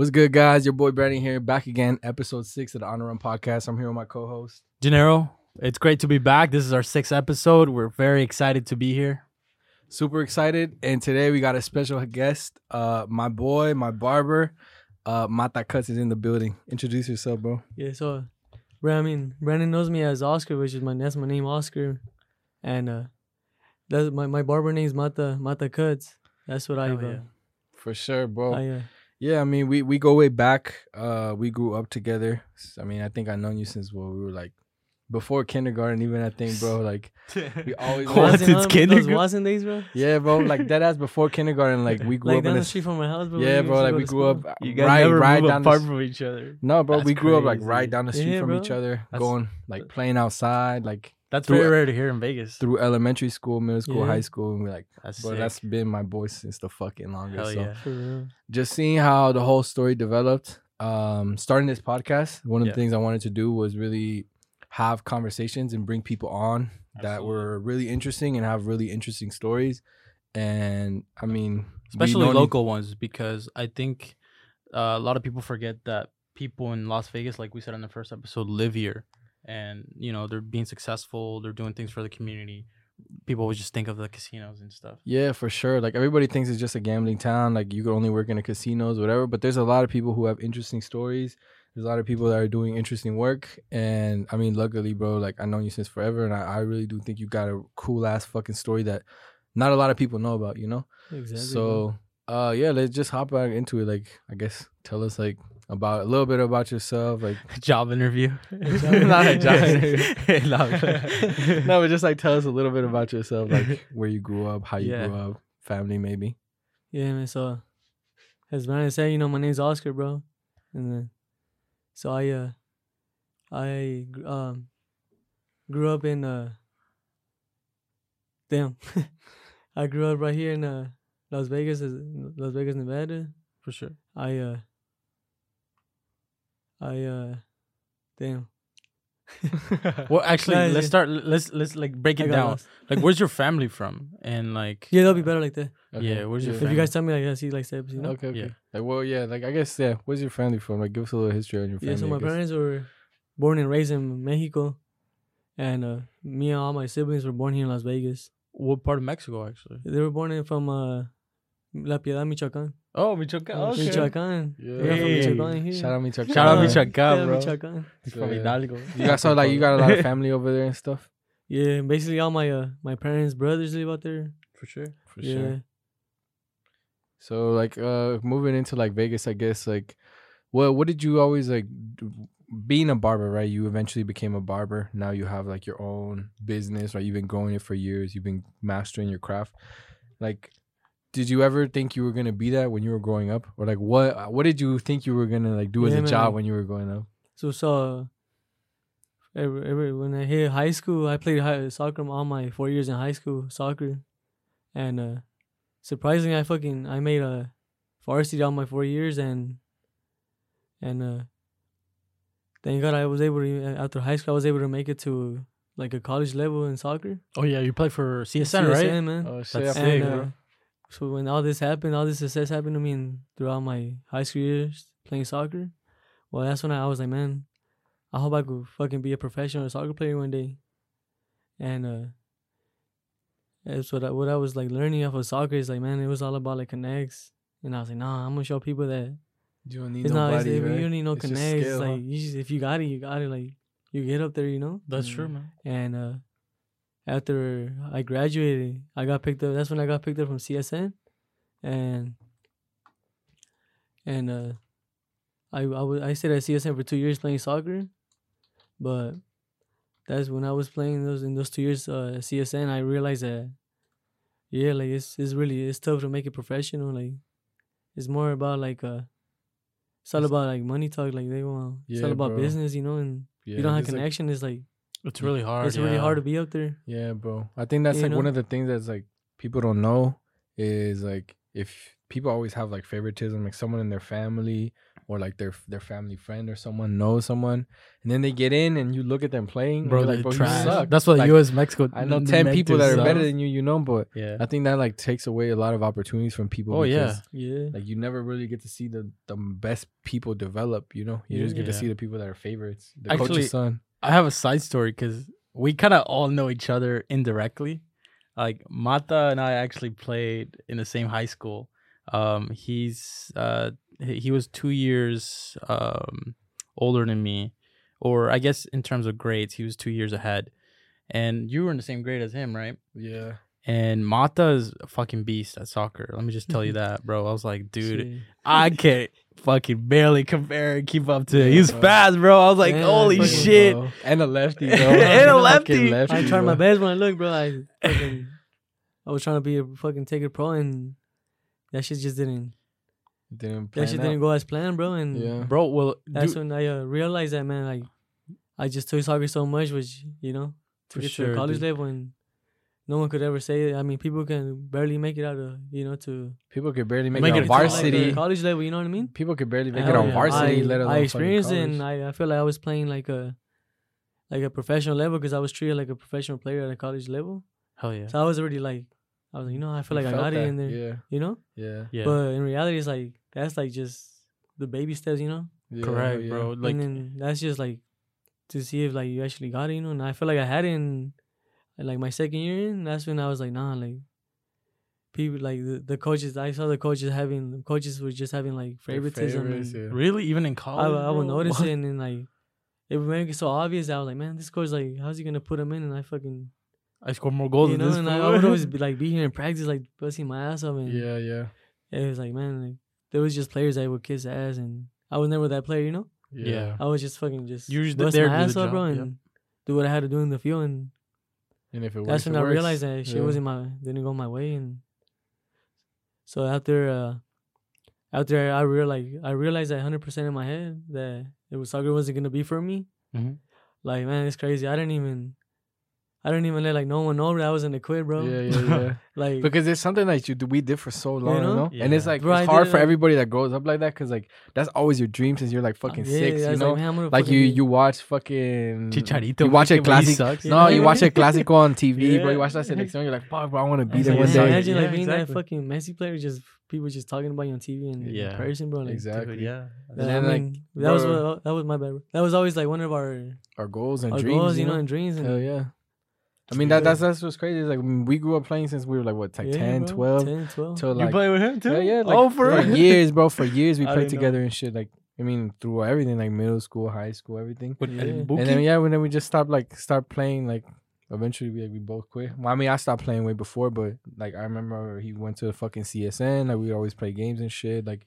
What's good, guys? Your boy Brandon here, back again, episode six of the Honor Run Podcast. I'm here with my co-host. Gennaro, it's great to be back. This is our sixth episode. We're very excited to be here. Super excited, and today we got a special guest. Uh, my boy, my barber, uh, Mata Cuts is in the building. Introduce yourself, bro. Yeah, so Bra- I mean Brandon knows me as Oscar, which is my that's my name Oscar. And uh that's my, my barber name's Mata Mata Cuts. That's what I Hell uh, yeah. For sure, bro. I uh, yeah, I mean, we we go way back. Uh, we grew up together. I mean, I think I've known you since well, we were like before kindergarten. Even I think, bro, like we always What? Watson, Since huh? Those kindergarten? Watson days, bro. yeah, bro, like that ass before kindergarten. Like we grew Like up down in the street from my house, bro. yeah, bro. Like we grew school. up You guys right never right move down the apart s- from each other. No, bro, That's we grew up like right down the street Yeah, from bro. each other, That's- going like playing outside, like That's Through- very rare to hear in Vegas. through elementary school, middle school, Yeah. high school, and we're like, That's bro, sick. that's been my boy since the fucking longest. Hell so yeah. Just seeing how the whole story developed, um, starting this podcast, one of Yeah. the things I wanted to do was really have conversations and bring people on that were really interesting and have really interesting stories. And I mean, Especially known- local ones, because I think uh, a lot of people forget that people in Las Vegas, like we said in the first episode, live here, and you know they're being successful. They're doing things for the community. People always just think of the casinos and stuff. Yeah, for sure. Like everybody thinks it's just a gambling town. Like you can only work in the casinos, whatever. But there's a lot of people who have interesting stories. There's a lot of people that are doing interesting work. And I mean, luckily, bro, like I know you since forever, and I, I really do think you got a cool ass fucking story that not a lot of people know about. You know. Exactly. so, uh, yeah, let's just hop back into it. Like, I guess tell us like about a little bit about yourself. Like, Job interview. Not a job interview. no, but just like tell us a little bit about yourself, like where you grew up, how you Yeah. grew up, family, maybe. Yeah, man. So, as Brandon said, you know, my name's Oscar, bro. And then, so I, uh, I, um, grew up in, uh, damn, I grew up right here in, uh, Las Vegas, Las Vegas, Nevada. for sure. I, uh, I, uh, damn. Well, actually, Guys, let's yeah. start. Let's let's like break I it got down. lost. Like, where's your family from? And like, Yeah, that'll be better like that. Yeah, where's your If you guys tell me, like, I see, like, steps, you know? Okay, okay. Yeah. Like, well, yeah, like I guess, yeah. Where's your family from? Like, give us a little history on your family. Yeah, so I my guess. parents were born and raised in Mexico, and uh, me and all my siblings were born here in Las Vegas. what part of Mexico actually? They were born in from uh, La Piedad, Michoacán. Oh, Michoacán. Okay. Michoacán. Yeah. We're from Hey. Michoacán here. Shout out Michoacán. Shout out Yeah. Michoacán, Yeah, bro. Michoacán. He's from Yeah. Hidalgo. You got so like you got a lot of family over there and stuff. Yeah, basically all my uh, my parents' brothers live out there. for sure. For yeah. sure. So like uh moving into like Vegas, I guess like what what did you always like being a barber, right? You eventually became a barber. Now you have like your own business, right? You've been growing it for years. You've been mastering your craft. Like did you ever think you were gonna be that when you were growing up, or like what? What did you think you were gonna like do as Yeah, a man, job when you were growing up? So so. Every, every, when I hit high school, I played high, soccer all my four years in high school soccer, and uh, surprisingly, I fucking I made a varsity all my four years, and and uh, thank God I was able to after high school I was able to make it to like a college level in soccer. Oh yeah, you play for CSN, right? CSN, man. Oh That's I sick, and, bro. uh, so when all this happened, all this success happened to me and throughout my high school years playing soccer, well, that's when I, was like, man, I hope I could fucking be a professional soccer player one day. And uh, that's what I, what I was like learning off of soccer is like, man, it was all about like connects. And I was like, nah, I'm gonna show people that You don't need it's not, it's, nobody, you don't need no It's connects. skill, huh? like, you just, if you got it, you got it. Like, you get up there, you know. That's Mm. true, man. And uh, after I graduated, I got picked up. That's when I got picked up from CSN, and and uh, I I was I stayed at CSN for two years playing soccer, but that's when I was playing those in those two years uh, at CSN. I realized that yeah, like it's it's really it's tough to make it professional. Like it's more about like uh. It's all about like money talk, like they want. it's all about bro. business, you know, and Yeah, you don't have it's like- connection. it's like It's really hard. it's really hard to be up there. Yeah, bro. I think that's You like one of the things that's like people don't know is like if people always have like favoritism, like someone in their family or like their their family friend or someone knows someone, and then they get in and you look at them playing, bro, like, bro, trash. you suck. That's what Like, U.S. Mexico. I know ten people that are suck. better than you, you know, but Yeah. I think that like takes away a lot of opportunities from people. Oh, yeah. because, Yeah. like you never really get to see the the best people develop. You know, you just get to see the people that are favorites. The Actually- coach's son. I have a side story because we kind of all know each other indirectly. Like Mata and I actually played in the same high school. Um, he's uh, he, was two years um, older than me, or I guess in terms of grades, he was two years ahead. And you were in the same grade as him, right? Yeah, And Mata is a fucking beast at soccer. Let me just tell you that, bro. I was like, dude. I can't fucking barely compare and keep up to it. Yeah, He's bro. fast, bro. I was like, Yeah, holy shit. Bro. and a lefty, bro. And a Fucking lefty. I tried my best when I looked, bro. I fucking, I was trying to be a fucking take it pro, and that shit just didn't. Didn't That plan shit out. didn't go as planned, bro. And Yeah. Bro, well, that's dude, when I uh, realized that, man. Like, I just took soccer so much, which you know, to For get to sure, the college dude. level, and no one could ever say it. I mean, people can barely make it out of, you know, to People could barely make, Make it it on to, like, varsity. college level. You know what I mean? People could barely make it Hell on yeah. varsity, I, let alone I experienced it, and. I, I feel like I was playing like a, like a professional level because I was treated like a professional player at a college level. hell yeah. So I was already like, I was like, you know, I feel You like I got that. it in there. Yeah, You know, yeah, Yeah. but in reality, it's like that's like just the baby steps, you know. yeah, Correct, yeah. bro. Like, and then that's just like to see if like you actually got it, you know. And I feel like I had it like my second year in. That's when I was like, nah, like people like the, the coaches. I saw the coaches having the coaches were just having like Their favoritism. favorites, and yeah. really? Even in college? I would notice What? it, and then like it would make it so obvious. that I was like, man, this coach like, how's he gonna put him in? And I fucking I scored more goals you than know, this. and I. I would always be like be here in practice, like busting my ass off, and Yeah, yeah, it was like, man, like there was just players that would kiss ass, and I was never that player, you know. yeah. I was just fucking just You were just bust my ass the up, bro, job, and yep. do what I had to do in the field, and And if it that's works, when it I works. realized that shit Yeah. wasn't my didn't go my way, and so after uh after I realized I realized that hundred percent in my head that it was soccer wasn't gonna be for me. Mhm. Like man, it's crazy. I didn't even. I don't even let like no one know that I was in the quit, bro. Yeah, yeah, yeah. Like because it's something that you we did for so long, you know, know? and it's like Bro, it's hard for like- everybody that grows up like that because like that's always your dream since you're like fucking yeah, six, I you know. like, man, Like you, you watch fucking Chicharito. You watch a making, but he classic. sucks. No, you watch a classico on TV, bro. Yeah. You watch that selección, you're like, fuck, bro, I want to be there like, one day. Imagine Yeah, like being that fucking Messi player, just people just talking about you on TV and Yeah. in person, bro. Like, Exactly. Dude, yeah. that, then, I like, mean, that was that was my bad. That was always like one of our, Our goals and dreams, you know. and dreams. Hell yeah. I mean that that's that's what's crazy. Is like we grew up playing since we were like what, like Yeah, 10, bro, 12, 10, 12. till You like play with him too? yeah, yeah, like, oh, for for real? years, bro. For years we played didn't know. together and shit. Like I mean, through everything, like middle school, high school, everything. With Yeah. And And then yeah, when then we just stopped like start playing like eventually we like we both quit. Well, I mean I stopped playing way before, but like I remember he went to the fucking CSN. Like we always play games and shit. Like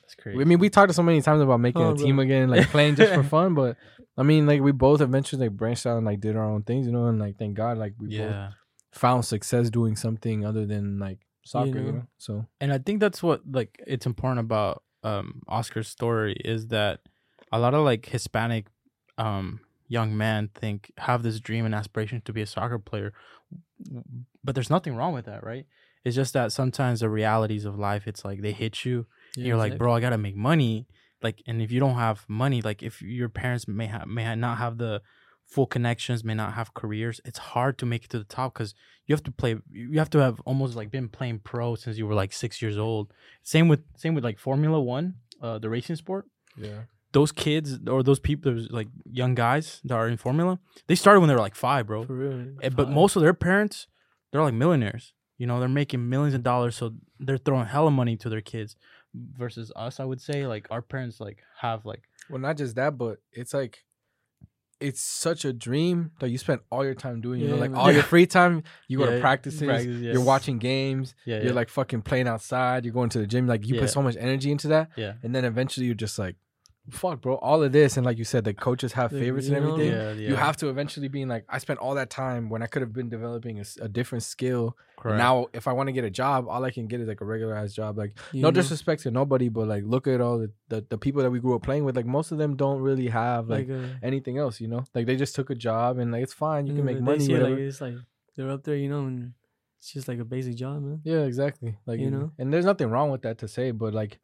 That's crazy. I mean we talked so many times about making Oh, a bro. team again, like playing just for fun. But I mean like we both eventually like branched out and like did our own things, you know. And like thank God like we both found success doing something other than like soccer, you know. know? So and I think that's what like it's important about um Oscar's story is that a lot of like Hispanic um young men think have this dream and aspiration to be a soccer player but there's nothing wrong with that right it's just that sometimes the realities of life it's like they hit you and you're like bro I got to make money. Like and if you don't have money like if your parents may have may not have the full connections may not have careers it's hard to make it to the top because you have to play you have to have almost like been playing pro since you were like six years old. Same with same with like formula one uh the racing sport. Yeah, those kids or those people those like young guys that are in formula they started when they were like five bro. For real. Eh, but most of their parents they're like millionaires. You know they're making millions of dollars so they're throwing hella money to their kids versus us i would say like our parents like have like well not just that, but it's like it's such a dream that you spend all your time doing. you know, like all your free time, you go Yeah, to practices, practice, yeah. you're watching games, yeah you're like fucking playing outside, you're going to the gym, like you Yeah. put so much energy into that, yeah and then eventually you're just like, fuck, bro, all of this, and like you said, the coaches have favorites you and everything. yeah, yeah. You have to eventually be like, I spent all that time when I could have been developing a different skill. Now, if I want to get a job, all I can get is like a regular ass job. Like, You no know? disrespect to nobody, but like, look at all the, the, the people that we grew up playing with. Like, most of them don't really have like, like, uh, anything else, you know? Like, they just took a job and like, it's fine. You can make money. it, like it's like they're up there, you know, and it's just like a basic job, man. yeah, exactly. Like, You know? and there's nothing wrong with that to say, but like,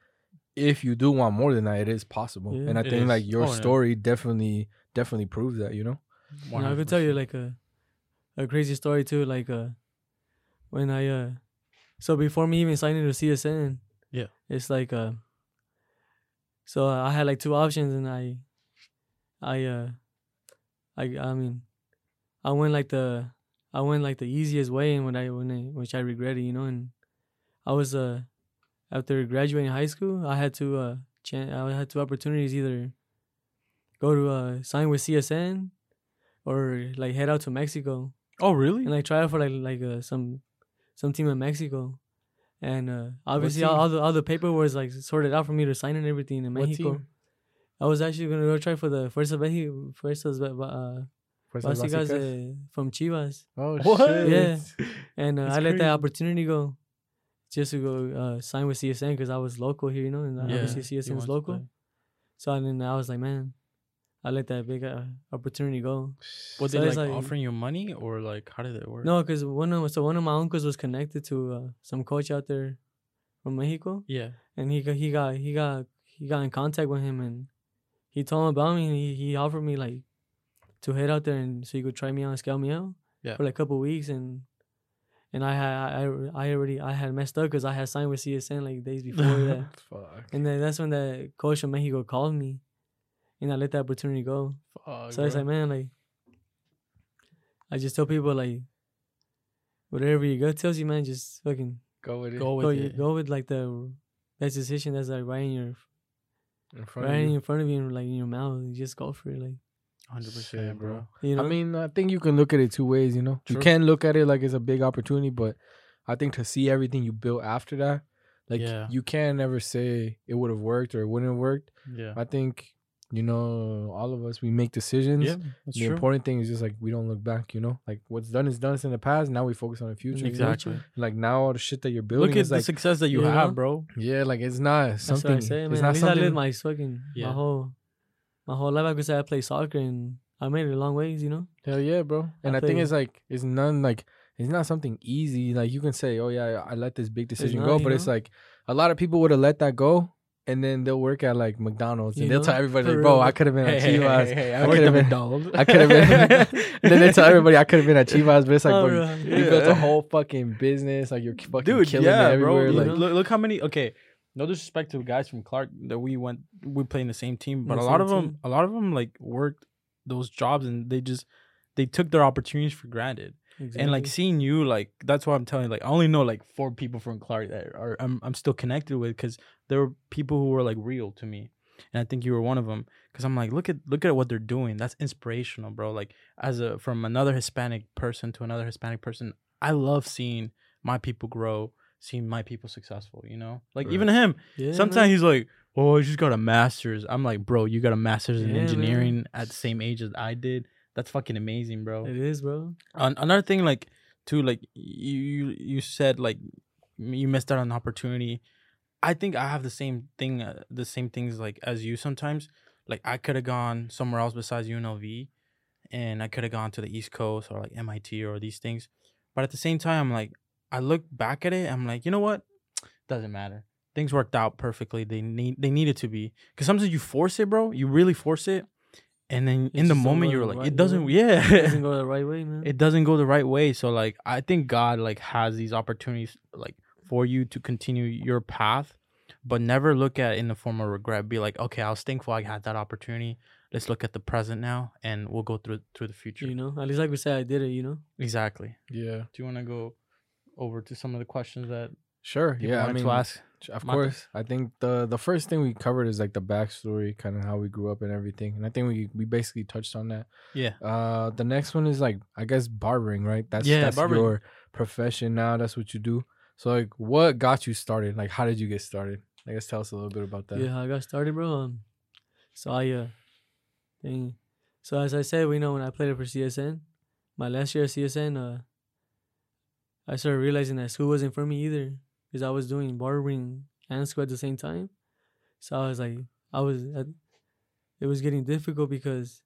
if you do want more than that, it is possible. Yeah. and I think is. like your Oh, yeah. story definitely definitely proves that. You know. You know, I could tell you like a a crazy story too. Like uh, when I uh, so before me even signing to CSN, Yeah. it's like uh, so I had like two options and I, I uh, I I mean, I went like the I went like the easiest way and when I when I which I regretted, you know, and I was uh after graduating high school, I had to uh chan- I had two opportunities either go to uh sign with CSN or like head out to Mexico Oh really? and like try out for like like uh, some some team in Mexico. And uh, obviously all, all the all the paperwork was like sorted out for me to sign and everything in Mexico. I was actually gonna go try for the Fuerza Mexico, Fuerzas uh, Fuerzas Básicas uh, from Chivas, Oh What? shit! Yeah. and uh, I let crazy. that opportunity go, just to go uh, sign with CSN because I was local here, you know, and Yeah, obviously CSN want is local. So and then I was like, man, I let that big uh, opportunity go. Was So they like, like- offering you money or like how did it work? No, because one of so one of my uncles was connected to uh, some coach out there from Mexico, Yeah. and he got he got he got he got in contact with him, and he told him about me, and he, he offered me like to head out there and so he could try me out and scout me out Yeah. for like a couple weeks, and and I had I I already I had messed up because I had signed with CSN like days before that, Fuck. and then that's when the coach from Mexico called me, and I let the opportunity go. Fuck, So it's bro. like, man, like, I just tell people like, whatever your gut tells you, man, just fucking Go with it. go with go, it. you, go with like the best decision that's like right in your in front right of you. in front of you, like in your mouth. You just go for it, like Hundred Shit, percent, bro. you know. I mean, I think you can look at it two ways. You know, you can look at it like it's a big opportunity, but I think to see everything you built after that, like Yeah. you can never say it would have worked or it wouldn't have worked. Yeah. I think you know all of us we make decisions. Yeah. That's the true. important thing is just like we don't look back. You know, like what's done is done. It's in the past. Now we focus on the future. you know? Exactly. Like now all the shit that you're building Look at is the like success that you you have, know? bro. yeah, like it's not that's something. what I say, man. it's At not least I something. lived my fucking Yeah. my whole my whole life. I could say I played soccer and I made it a long ways. You know. Hell yeah, bro. And I I, think think- it's like it's none like it's not something easy. Like you can say, oh yeah, I let this big decision not, go, you but it's like a lot of people would have let that go, and then they'll work at like McDonald's, You and they'll know? tell everybody like, bro. I could have been at Chivas. hey, I I could've been- McDonald's. I could have been. then they tell everybody I could have been at Chivas, but it's like, Oh, bro, right. you built a whole fucking business, like you're fucking dude killing yeah it everywhere. bro like, look, look, look how many okay no disrespect to the guys from clark that we went we play in the same team but The a lot of them a lot of them like worked those jobs and they just they took their opportunities for granted. And like seeing you like that's why i'm telling you like i only know like four people from clark that are i'm, I'm still connected with because there were people who were like real to me. And i think you were one of them because i'm like look at look at what they're doing. That's inspirational bro. Like as a from another hispanic person to another hispanic person i love seeing my people grow seeing my people successful you know like Right. even him yeah, sometimes man. he's like oh i just got a master's i'm like bro you got a master's in Yeah, man. engineering at the same age as i did that's fucking amazing bro it is, bro. An- another thing like too like you you you said like you missed out on an opportunity i think i have the same thing uh, the same things like as you sometimes like i could have gone somewhere else besides unlv and i could have gone to the east coast or like mit or these things but at the same time i'm like i look back at it i'm like you know what? Doesn't matter. Things worked out perfectly. They need they needed to be. Because sometimes you force it bro. You really force it and then It in the moment you're the like right it doesn't way. yeah. It doesn't go the right way, man. it doesn't go the right way. So like i think god like has these opportunities like for you to continue your path but never look at it in the form of regret. Be like okay i was thankful i had that opportunity. Let's look at the present now and we'll go through through the future. You know, at least like we said, I did it. You know. exactly. Yeah, do you want to go over to some of the questions that sure, yeah. I mean, to ask Of course. I think the the first thing we covered is like the backstory, kind of how we grew up and everything. And I think we we basically touched on that. yeah Uh the next one is like I guess barbering, right? That's Yeah, that's barbering. your profession now. That's what you do. So like what got you started? Like how did you get started? I guess tell us a little bit about that. Yeah, I got started, bro. Um, so I uh, thing. So as I said, we know when I played it for CSN, my last year at CSN, uh, I started realizing that school wasn't for me either, because I was doing barbering and school at the same time. So I was like, I was, at, it was getting difficult because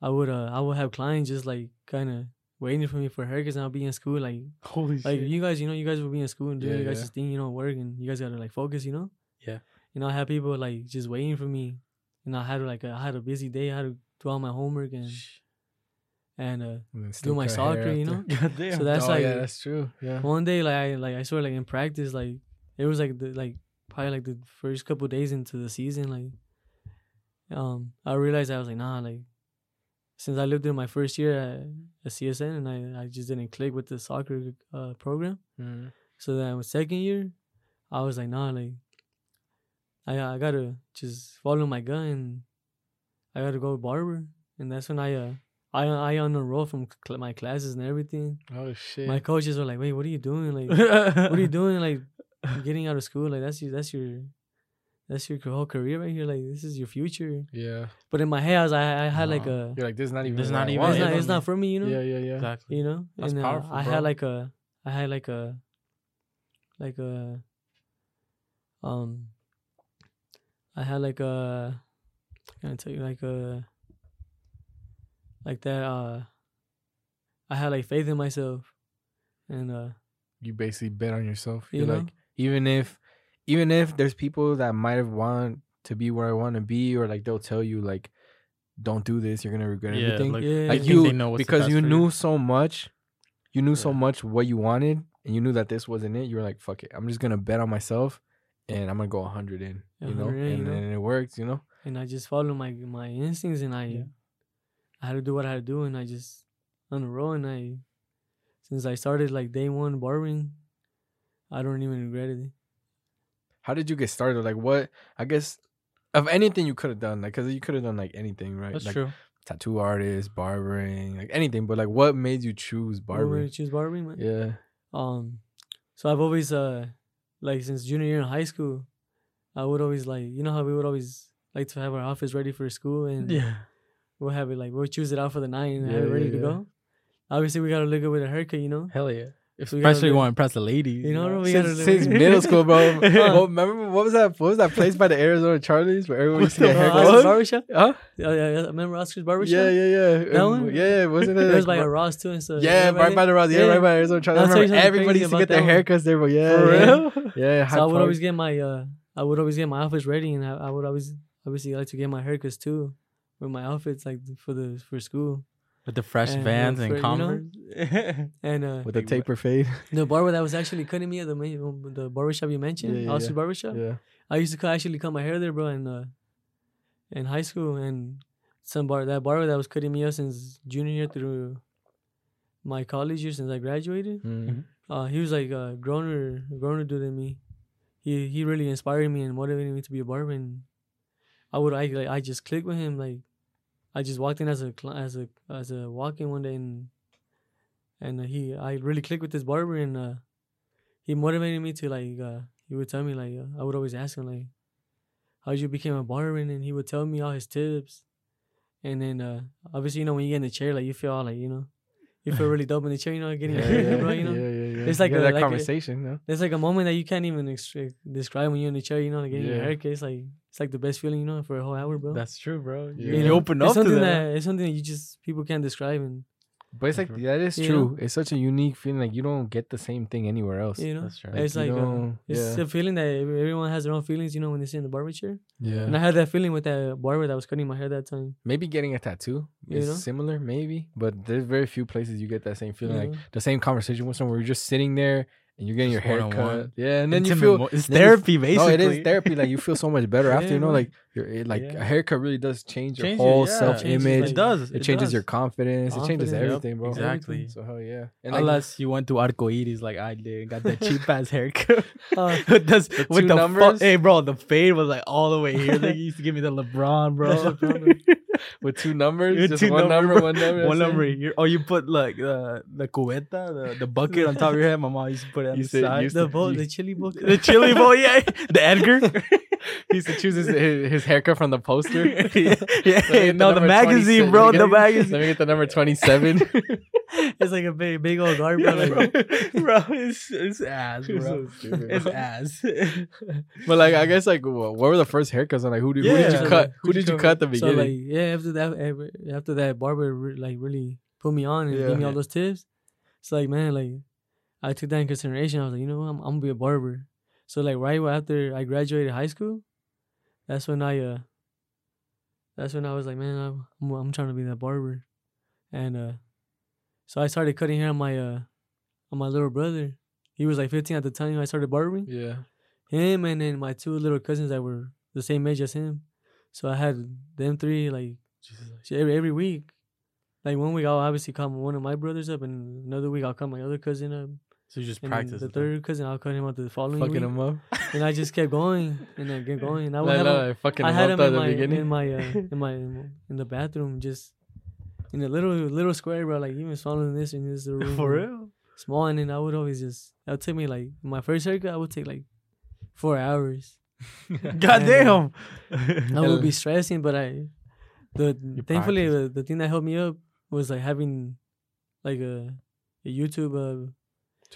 I would uh, I would have clients just like kind of waiting for me for haircuts, and I'll be in school like holy like you guys, you know, you guys will be in school and doing Yeah, you guys' yeah. thing, you know, work, and you guys gotta like focus, you know. Yeah. you know, I had people like just waiting for me. and I had like a, I had a busy day. I had to do all my homework and and uh, And do my soccer. You know, after. God damn. so that's oh, like yeah, that's true. Yeah. one day like I like I swear like in practice like it was like the like probably like the first couple days into the season like um I realized I was like nah like since I lived in my first year at, at CSN and I, I just didn't click with the soccer uh, program Mhm. so then my second year I was like nah like I I gotta just follow my gut and I gotta go barber and that's when I uh I I unenrolled from cl- my classes and everything Oh shit. my coaches were like wait what are you doing like what are you doing like getting out of school like that's your that's your that's your whole career right here like this is your future yeah. but in my head I was I, I had like a You're like this is not even. This is not I even- want. it's not it's not for me you know Yeah, yeah, yeah. Exactly. you know That's and uh, I bro. had like a I had like a like a um I had like a can I tell you like a like that uh I had like faith in myself and uh You basically bet on yourself. You You're know? like even if even if there's people that might have want to be where I want to be, or like they'll tell you like, don't do this, you're gonna regret Yeah, everything. like, Yeah. like you know because you for knew so much you knew so much what you wanted and you knew that this wasn't it you were like fuck it i'm just gonna bet on myself and i'm gonna go 100 in you know in, and, you know? and it works you know and I just followed my my instincts and I Yeah. I had to do what I had to do and I just on the road and I since I started like day one barbering, I don't even regret it. how did you get started like what i guess of anything you could have done like because you could have done like anything right That's like true. tattoo artist barbering like anything but like what made you choose What made me barbering choose barbering, man. yeah Um, so I've always uh like since junior year in high school, I would always like you know how we would always like to have our office ready for school and Yeah. We'll have it like we'll choose it out for the night and have it ready yeah, to yeah. go. Obviously, we gotta look good with a haircut, you know. Hell yeah. So we gotta Especially look- want to impress the ladies. You know, we since, since middle school, bro. Huh. well, remember what was that? What was that place by the Arizona Charlies where everyone used to get Uh, haircuts? Oscar's barbershop. Huh? Yeah, yeah, yeah. Remember Oscar's barbershop? Yeah, yeah, yeah. That Um, one? Yeah, yeah. Wasn't it? It was like, by a Ross too and stuff. yeah, Remember right that? by the road. Yeah, Yeah. right by Arizona Charlies. I I'll tell you remember everybody used to get their one. haircuts there, bro. Yeah, For yeah. real? Yeah, So I would always get my uh, I would always get my outfits ready, and I, I would always obviously like to get my haircuts too, with my outfits like for the for school. With the fresh And, uh, Vans and for- you know? Converse. And uh, with the Big taper fade. the barber that was actually cutting me at the main, the barbershop you mentioned, Yeah, yeah, Oscar's yeah. barbershop. yeah. I used to cut, actually cut my hair there, bro, in uh, in high school, and some bar that barber that was cutting me up since junior year through my college year since I graduated. Mm. Uh, he was like a growner, growner dude than me. He he really inspired me and motivated me to be a barber. And I would I like I just clicked with him. Like I just walked in as a as a as a walk in one day and and uh, he I really clicked with this barber and uh, he motivated me to like uh, he would tell me like uh, I would always ask him like how did you became a barber and he would tell me all his tips. And then uh, obviously you know when you get in the chair like you feel all like you know you feel really dope in the chair you know getting Yeah, your yeah, bro you know yeah, yeah, yeah. It's like a- that like a- conversation, no? there's like a moment that you can't even ex- describe when you're in the chair, you know, like getting your Yeah. haircut. It's like it's like the best feeling, you know, for a whole hour, bro. That's true, bro. Yeah. You, You you know? open it's up to something that. that it's something that you just people can't describe, and But it's like True. that is You true. know? It's such a unique feeling. Like you don't get the same thing anywhere else. you know, That's right. it's you like uh, don't- it's yeah. a feeling that everyone has their own feelings, you know, when they sit in the barber chair. Yeah. And I had that feeling with that barber that was cutting my hair that time. maybe getting a tattoo You is know? similar, maybe, but there's very few places you get that same feeling, you like know? the same conversation with someone where you're just sitting there and you're getting Just your hair cut. Yeah, and then you feel mo- it's then you therapy, basically. No, it is therapy. Like you feel so much better after. You know, like your like Yeah. a haircut really does change your Change whole yeah. self image. It does. it changes does. your confidence. It changes Confidence, yep, everything, bro. exactly. So hell yeah. And like, Unless you went to Arcoiris like I did, got that cheap ass haircut. Uh, with The with two the fu- hey, bro, the fade was like all the way here. They used to give me the LeBron, bro. with two numbers, With just two one number, number, one number. One that's it. number here. Oh, you put like uh, the cubeta, the, the bucket on top of your head. My mom used to put it on You the said- side. the to- boat, you- the chili bowl, the chili bowl, yeah. The Edgar. He used to choose his, his, haircut from the poster. yeah, yeah. no, the number magazine, 26. bro. The magazine. Let me get the number twenty-seven. it's like a big, big old guard, bro. bro, bro, it's, it's ass, bro. so stupid, It's bro. ass. but like, I guess like, wha- what were the first haircuts? And like, who did, who did Yeah, you cut? who did you you cut the so beginning? like, yeah, after that, eh, after that, barber re- like really put me on and Yeah. gave me all those tips. It's like, man, like I took that in consideration. I was like, you know what, I'm, I'm gonna be a barber. So like right after I graduated high school, that's when I uh, that's when I was like, man, I'm I'm, I'm trying to be that barber, and uh, so I started cutting hair on my uh, on my little brother. He was like 15 at the time. I started barbering Yeah. him, and then my two little cousins that were the same age as him. So I had them three like every every week. Like one week I'll obviously call one of my brothers up, and another week I'll call my other cousin up, So you just and practice. the third cousin I'll cut him out the following Fucking week. him up. And I just kept going and then kept going. And I would Like, have him, like, fucking I had him at in the my beginning. in my uh, in my in the bathroom, just in a little little square, bro. Like even smaller than this in this room. For real? Small, and then I would always just that would take me like my first haircut. I would take like four hours. God damn. I would be stressing, but I the thankfully the, the thing that helped me up was like having like a, a YouTube uh,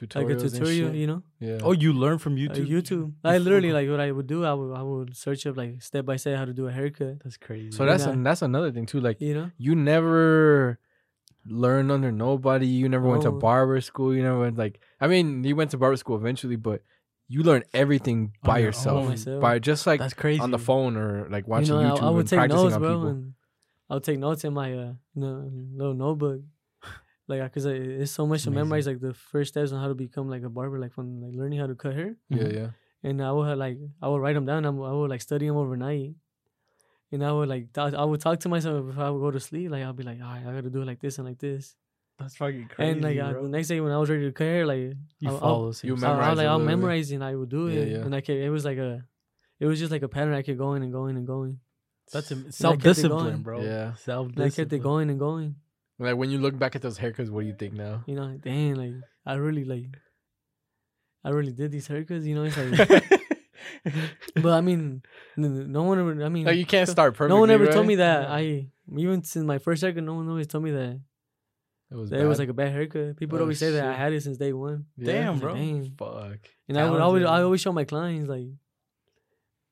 like a Tutorials and tutorial, shit. you know, Yeah. Oh, you learn from YouTube. YouTube. YouTube. I literally like what I would do. I would I would search up like step by step how to do a haircut. That's crazy. so that's Yeah. an, that's another thing too. Like You know, you never learned under nobody. You never went to barber school. You never went like. I mean, you went to barber school eventually, but you learn everything by your yourself, own. Myself. by just like that's crazy. on the phone or like watching you know, YouTube I, I would and take practicing notes, on bro, people. I would take notes in my uh no, little notebook. Like, cause it's so much It's to memorize. Like the first steps on how to become like a barber, like from like learning how to cut hair. yeah, Mhm. yeah. and I would have, like I would write them down. I would, like study them overnight, and I would like talk, I would talk to myself before I would go to sleep. Like I'll be like, all right, I got to do it like this and like this. That's fucking crazy. and like bro. the next day when I was ready to cut hair, like you I'll- follow I'll- you style. I, I, memorize like I'll literally. memorize and I would do Yeah, it, yeah. and I kept, it was like a, it was just like a pattern. I kept going and going and going. That's it self discipline, bro. Yeah. Self And I kept it going and going. Like when you look back at those haircuts, what do you think now? You know, like, dang, like I really like, I really did these haircuts. You know, it's like, but I mean, no one ever. I mean, Like you can't start perfectly. no one ever told me that. I even since my first haircut, no one always told me that, It was. that it was like a bad haircut. People would Oh, always say that I had it since day one. Yeah? Damn, Like, bro. dang. Fuck. And I would, would, I always show my clients like,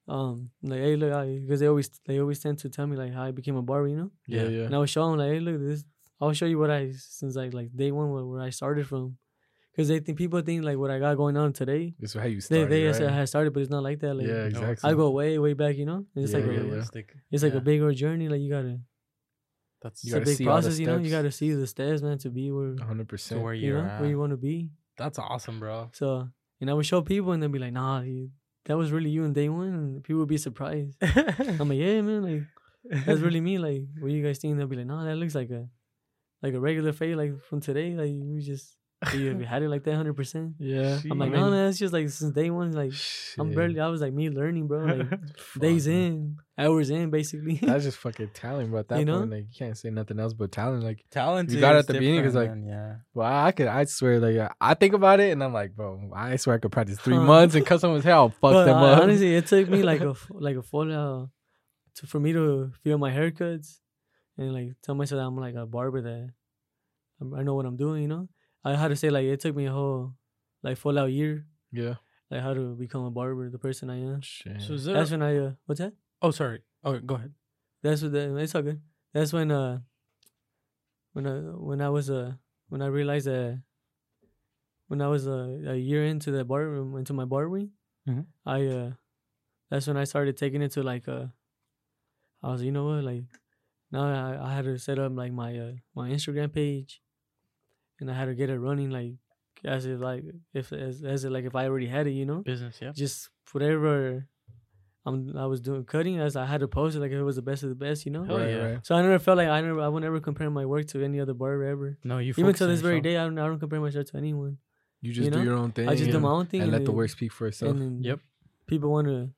um, like hey look, because they always, they always tend to tell me like how I became a barber, you know. Yeah, Yeah. yeah. And I would show them like, hey look, this, I'll show you what I since like like day one where, where I started from, because they think people think like what I got going on today. This is how you They started. they right? said I started, but it's not like that. Like, yeah, exactly. I go way way back, you know. And it's Yeah, like a, yeah, yeah. It's like Yeah. a bigger journey. Like you gotta, That's You it's a gotta big see all the process, you know. You gotta see the steps, man, to be where 100 percent where you you're know at. where you want to be. That's awesome, bro. So, and I would show people, and they'd be like, "Nah, you, that was really you in day one," and people would be surprised. I'm like, "Yeah, man, like that's really me." Like, what you guys think? They'll be like, "Nah, that looks like a, like a regular fade, like from today. Like we just, you you had it like that, hundred percent." Yeah. I'm like, I "No, mean- man, it's just like since day one. Like I'm barely. I was like me learning, bro. Like days man. in, hours in, basically. That's just fucking talent, bro. At that You know? point, like you can't say nothing else but talent. Like, Talent. You got it is at the beginning because like, man, well, I could, I swear, like I think about it, and I'm like, bro, I swear I could practice three Huh. months and cut someone's hair. I'll fuck But them I- up. honestly, it took me like a f- like a full uh, to for me to feel my haircuts and like tell myself I'm like a barber that I'm, know what I'm doing. You know, I had to say like it took me a whole like full out year yeah. like how to become a barber, the person I am. Shit. yeah. So is there? That's when I uh, what's that? oh, sorry. Oh, go ahead. That's what the, it's all good. That's when uh when I when I was uh when I realized that when I was uh, a year into the bar into my barbering, Mhm. I uh that's when I started taking it to like uh I was you know what like now I, I had to set up like my uh my Instagram page and I had to get it running like as if like if as as if, like if I already had it you know Business. Yeah. just whatever I'm I was doing cutting as I had to post it like if it was the best of the best you know Hell right, yeah. right. so I never felt like I never I would never compare my work to any other barber ever. No, you. Even focus to this very day, I don't I don't compare myself to anyone. You just You do your own thing. I just do my own thing and let the work speak for itself. And then Yep. people want to,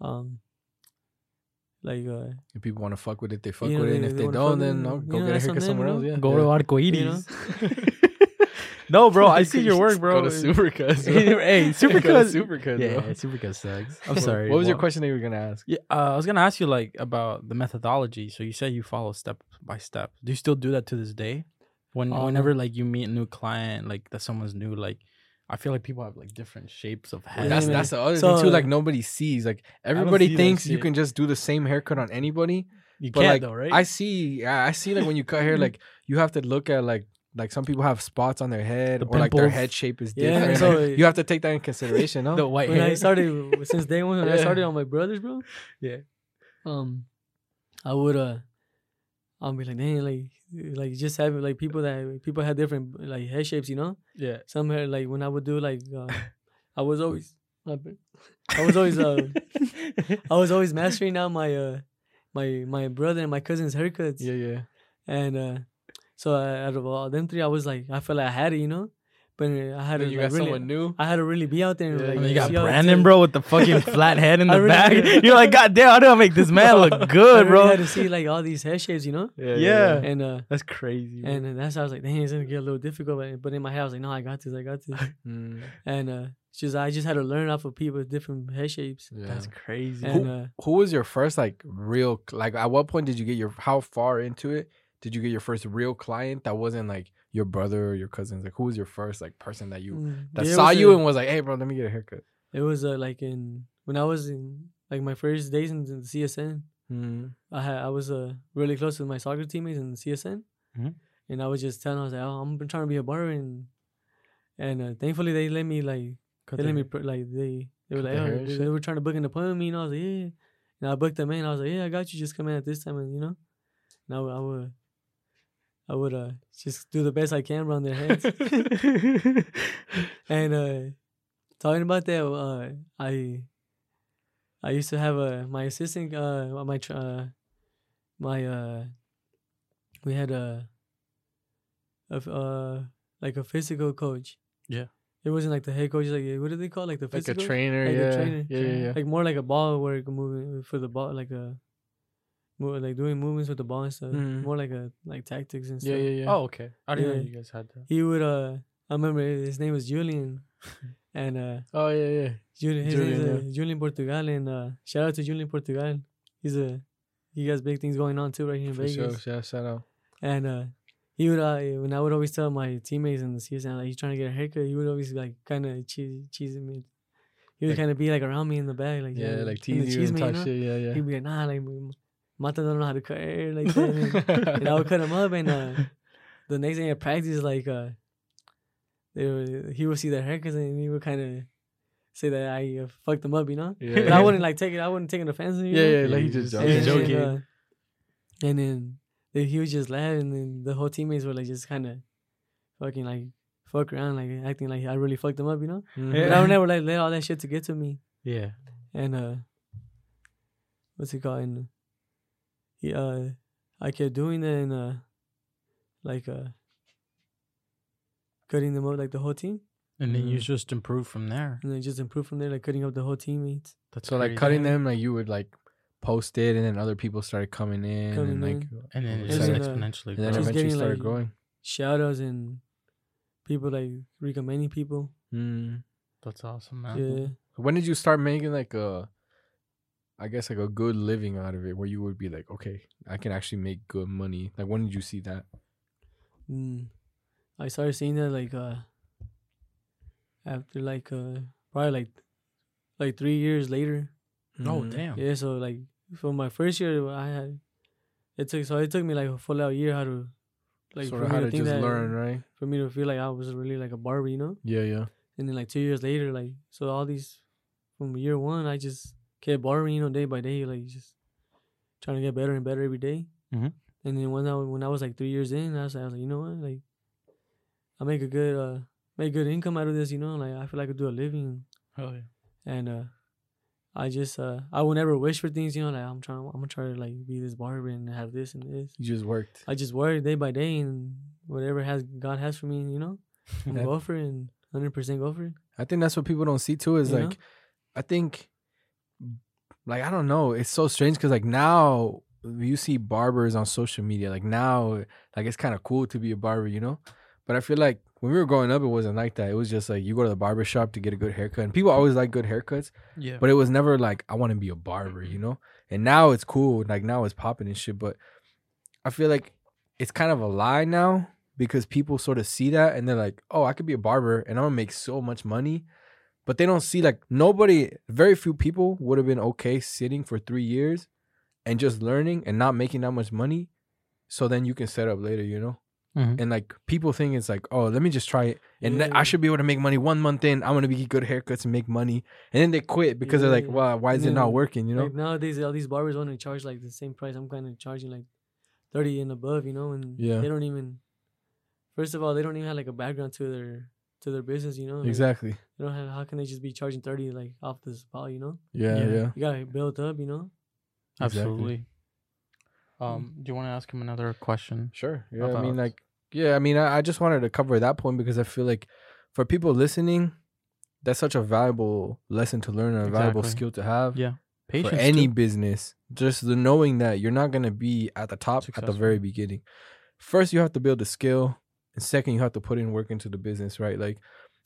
um, like uh, If people want to fuck with it, they fuck You know, with it. And they- if they they don't, then no, go know, get a that's on haircut somewhere else. Yeah. Go yeah. to Arcoiris. no, bro. I see your work, bro. Go to Supercuts. hey, Supercuts. Supercuts. Yeah, bro. Supercuts sucks. I'm sorry. What was your question that you were gonna ask? Yeah, uh, I was gonna ask you like about the methodology. So you said you follow step by step. Do you still do that to this day? When Uh, whenever like you meet a new client, like that someone's new, like I feel like people have like different shapes of heads. That's that's the other So, thing too. Like nobody sees. Like everybody see thinks you can just do the same haircut on anybody. you But can't like though, right? I see, I see. Like when you cut hair, like you have to look at like like some people have spots on their head The or like their head shape is Yeah, different. so- Like, you have to take that in consideration, no? The white when I started since day one when I started on my brothers, bro. Yeah. Um, I would uh, I'll be like, dang, like, like just having like people that people had different like head shapes, you know. yeah. Some hair like when I would do like, uh, I was always. I was always uh, I was always mastering out my uh, my my brother and my cousin's haircuts. yeah, yeah. And uh, so uh, out of all them three, I was like, I felt like I had it, you know. But I had to you like, got really, someone new. I had to really be out there. And, Yeah, like, And then you got see how it Brandon, bro, with the fucking flat head in the really- back. You're like, God damn, how do I make this man look I good, really bro? had to see like all these head shapes, you know. Yeah. yeah. And uh, That's crazy. bro. and that's how I was like, dang, it's gonna get a little difficult. But, but in my head, I was like, no, I got this, I got this. Mm, and uh, it's just I just had to learn off of people with different head shapes. yeah. That's crazy. And uh, Who was your first like real like at what point did you get your how far into it did you get your first real client that wasn't like your brother or your cousins like who was your first like person that you mm, that yeah, saw you a- and was like hey bro let me get a haircut it was uh, like in when I was in like my first days in the CSN. mm. I had I was uh, really close with my soccer teammates in the CSN, Mhm. and I was just telling I was like, oh, I'm trying to be a barber, and and uh, thankfully they let me like Cut they the let me pr- like they they were Cut like oh, they, they were trying to book an appointment with me, and I was like yeah, and I booked them in. I was like yeah, I got you. Just come in at this time, and you know, and I, I would I would uh just do the best I can around their heads. and uh talking about that, uh I I used to have a my assistant uh my uh my uh we had a of uh like a physical coach. Yeah. It wasn't like the head coach, like what do they call it? like the like a physical? trainer Like a trainer. yeah yeah yeah Like more like a ball work moving for the ball, like a more like doing movements with the ball and stuff. Mhm. More like a like tactics and stuff. yeah yeah yeah Oh, okay. I didn't know you guys had that. He would uh I remember his name was Julian. and uh oh yeah yeah Julian his Julian, name's uh, Julian Portugal and uh shout out to Julian Portugal. He's a he has big things going on too right here in for Vegas. sure shout, shout out And uh he would uh when I would always tell my teammates in the CSN like he's trying to get a haircut, he would always like kinda cheese cheese me. He would Like- kinda be like around me in the back, like yeah like kinda tease you and me, talk know? shit yeah yeah He'd be like, nah, like Mata don't know how to cut hair like that. And, I would cut him up and uh the next day at practice, like uh they would, he would see their haircuts and he would kinda say that I uh, fucked him up, you know? yeah But I wouldn't like take it I wouldn't take an offense, you yeah know? yeah like he just joking. and, joking. And, uh, and then he would just laugh, and then the whole teammates were like just kind of fucking like fuck around, like acting like I really fucked them up, you know. Mhm. But I would never like let all that shit to get to me, Yeah. and uh, what's it called? And uh, I kept doing that, and uh, like uh, cutting them up like the whole team, And then you Mhm. just improve from there. and then just improve from there, like cutting up the whole teammates. That's so like crazy. cutting them like you would like post it and then other people started coming in Coming and like And then And it's just then, uh, exponentially. and then Just eventually getting, started like, growing Shout outs and people like recommending people. mm. That's awesome, man. Yeah. When did you start making like a, I guess like a good living out of it, where you would be like, okay, I can actually make good money. Like, when did you see that? Mm. I started seeing that like uh after like uh probably like like three years later. No, Mm. damn. Yeah, so like for my first year I had it took so it took me like a full out year how to like sort for of me how to to think just that learn, right? for me to feel like I was really like a barber, you know? Yeah, yeah. And then like two years later, like so all these from year one I just kept barbering, you know, day by day, like just trying to get better and better every day. Mhm. And then when I when I was like three years in, I was, I was like, you know what, like I make a good uh make good income out of this, you know, like I feel like I could do a living Hell yeah. and uh I just uh I would never wish for things, you know, like I'm trying I'm gonna try to like be this barber and have this and this. You just worked. I just work day by day and whatever has God has for me, you know, I'm go for it and hundred percent go for it. I think that's what people don't see too. Is You know? like, I think, like I don't know. It's so strange because like now you see barbers on social media. Like now, like it's kind of cool to be a barber, you know. But I feel like when we were growing up, it wasn't like that. It was just like you go to the barber shop to get a good haircut, and people always like good haircuts. Yeah. But it was never like I want to be a barber, you know. And now it's cool. Like now it's popping and shit. But I feel like it's kind of a lie now because people sort of see that and they're like, oh, I could be a barber and I'm gonna make so much money. But they don't see like nobody, very few people would have been okay sitting for three years and just learning and not making that much money. So then you can set up later, you know? Mhm. and like people think it's like, oh, let me just try it, and Yeah. I should be able to make money one month in. I'm gonna be good haircuts and make money, and then they quit because they're like, Yeah. well, why is it not working? You know? Like nowadays, all these barbers want to charge like the same price. I'm kind of charging like thirty and above, you know, and Yeah. they don't even. First of all, they don't even have like a background to their to their business, you know. like, exactly. They don't have. How can they just be charging thirty like off the spot, you know? Yeah, Yeah. yeah. You gotta build up, you know. Exactly. Absolutely. Um, do you want to ask him another question? Sure. Yeah. I mean, like, yeah. I mean, I, I just wanted to cover that point because I feel like for people listening, that's such a valuable lesson to learn, and a valuable skill to have. Yeah. Patience. for any too. business just the knowing that you're not going to be at the top at the very beginning first you have to build a skill and second you have to put in work into the business right like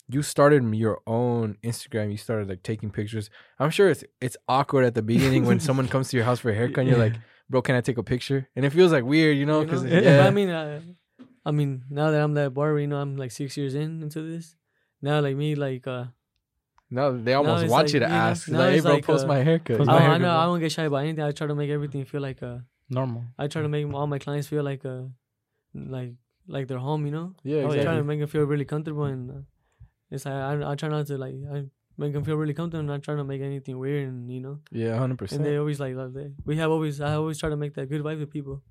you started your own instagram you started like taking pictures i'm sure it's it's awkward at the beginning when someone comes to your house for a haircut and you're like bro can i take a picture and it feels like weird you know You because know? But yeah I mean, uh, I mean, now that I'm that barber, you know, I'm like six years in into this. Now, like me, like uh, no they almost want like, you to you ask now like hey bro like, post uh, my haircut post you I, my know? I haircut, know I won't get shy about anything. I try to make everything feel like uh, Normal. I try to make all my clients feel like uh, like like their home, you know. yeah Oh, yeah. I try to make them feel really comfortable, and uh, it's like I, I try not to like I make them feel really comfortable, and not trying to make anything weird, and you know. yeah 100% And they always like love that. We have always I always try to make that good vibe with people.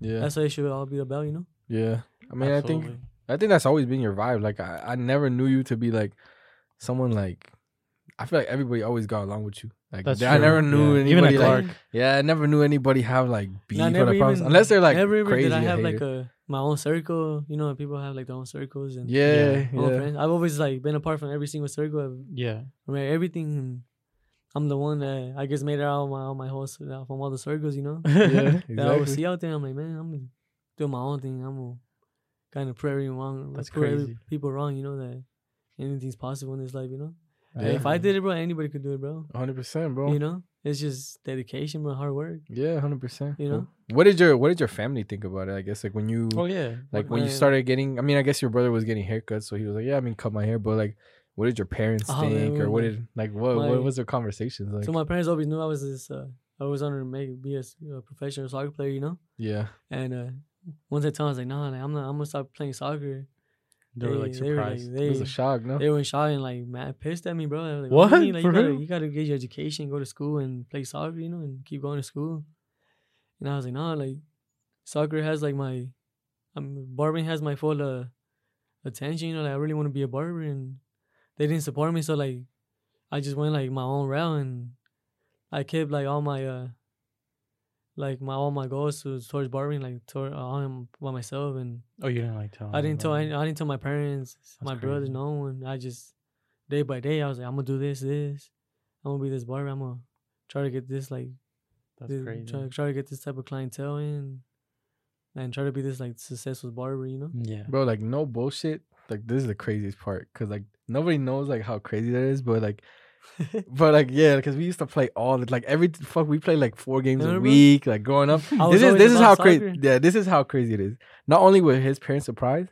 yeah That's what it should all be about, you know. yeah i mean i think I think that's always been your vibe. Like I, I never knew you to be like someone like I feel like everybody always got along with you. Like That's I true. never knew Yeah. Even anybody at like Clark. yeah, I never knew anybody have like beef Nah, or never problems even- unless they're like never crazy. did I have hate like a my own circle. You know, people have like their own circles and yeah, Yeah. yeah, friends. I've always like been apart from every single circle. I've Yeah. I mean, everything. I'm the one that I guess made it out of my all my whole out uh, from all the circles. You know, yeah, exactly. that I would see out there. I'm like, man, I'm gonna my own thing. I'm kind of everyone wrong. That's crazy. people wrong. You know that anything's possible in this life. You know, Yeah. if I did it, bro, anybody could do it, bro. hundred percent, bro. You know, it's just dedication, bro, hard work. Yeah, hundred percent. You know? what did your what did your family think about it? I guess like when you Oh yeah. like when you started getting. I mean, I guess your brother was getting haircuts, so he was like, yeah, I mean, cut my hair, but like. What did your parents Oh, think, or what did like what my- what was their conversations like? So my parents always knew I was this. Uh, I was on to make be a professional soccer player. You know, yeah, and uh, once I told them, I was like, nah, like, I'm not. I'm gonna stop playing soccer. They were like they were, like, surprised. they- it was a shock, no? They were in shock and like mad pissed at me, bro. Like, What? do you. Like, For you, gotta, you gotta get your education, go to school and play soccer, you know, and keep going to school. And I was like, nah, like soccer has like my, um, barbering has my full uh, attention. You know, like I really want to be a barber, and they didn't support me, so like I just went like my own route, and I kept like all my uh, like my all my goals was towards barbering, like toward uh, on by myself, and oh, you didn't like tell. I didn't tell anybody. any, I didn't tell my parents, That's my brothers, crazy. no one. I just day by day I was like, I'm gonna do this, this. I'm gonna be this barber. I'm gonna try to get this like That's this- crazy. Try, try to get this type of clientele in, and try to be this like successful barber. You know? Yeah. bro like no bullshit like this is the craziest part because like nobody knows like how crazy that is but like but like yeah because we used to play all the like every fuck we play like four games a week like growing up this is this is how crazy yeah this is how crazy it is not only were his parents surprised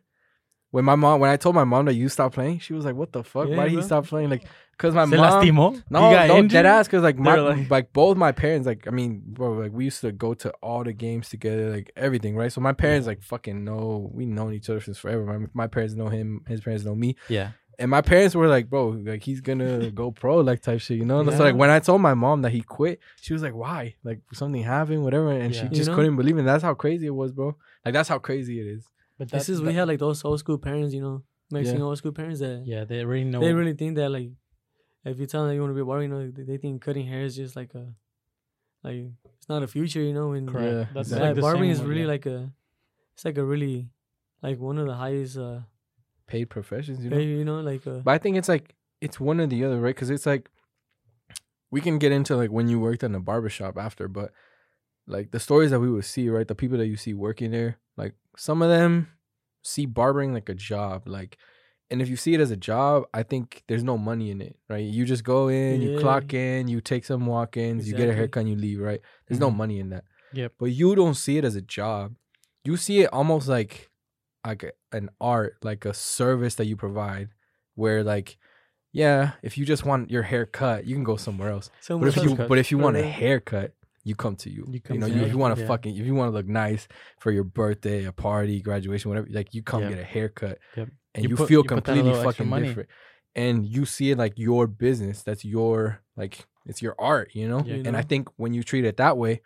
when my mom when i told my mom that you stopped playing she was like what the fuck Yeah, why did he stop playing like because my Se mom lastimó? no, He got no, injured? dead ass. Cause like my like, like- both my parents, like I mean, bro, like we used to go to all the games together, like everything, right? So my parents like fucking know we known each other since forever. My, my parents know him, his parents know me, Yeah. And my parents were like, bro, like he's gonna go pro, like type shit, you know. So like when I told my mom that he quit, she was like, why? Like something happened, whatever, and she Yeah. You just know? couldn't believe it. That's how crazy it was, bro. Like that's how crazy it is. But This is we had like those old school parents, you know, Mexican old school parents that Yeah, they really know. they really think that like if you tell them you want to be a barber, you know, they, they think cutting hair is just like a like it's not a future, you know. And Correct. Yeah, That's exactly. like the barbering is with- really yeah. like a it's like a really like one of the highest uh Paid professions, you know. you know, like uh But I think it's like it's one or the other, right? Because it's like we can get into like when you worked in a barbershop after, but like the stories that we would see, right? The people that you see working there, like some of them see barbering like a job, like. And if you see it as a job, I think there's no money in it, right? You just go in, you Yeah. clock in, you take some walk-ins, you get a Exactly. haircut, and you leave, right? There's no Mhm. money in that. Yep. But you don't see it as a job. You see it almost like like an art, like a service that you provide, where like, yeah, if you just want your hair cut, you can go somewhere else. But if you else. but if you want a haircut, you come to you. You You, know, you, if you want to Yeah. fucking, if you want to look nice for your birthday, a party, graduation, whatever, like you come Yep. get a haircut, Yep. and You you, put- feel you completely fucking money. different, and you see it like your business. That's your like it's your art, you know. Yeah. You And I think when you treat it that way,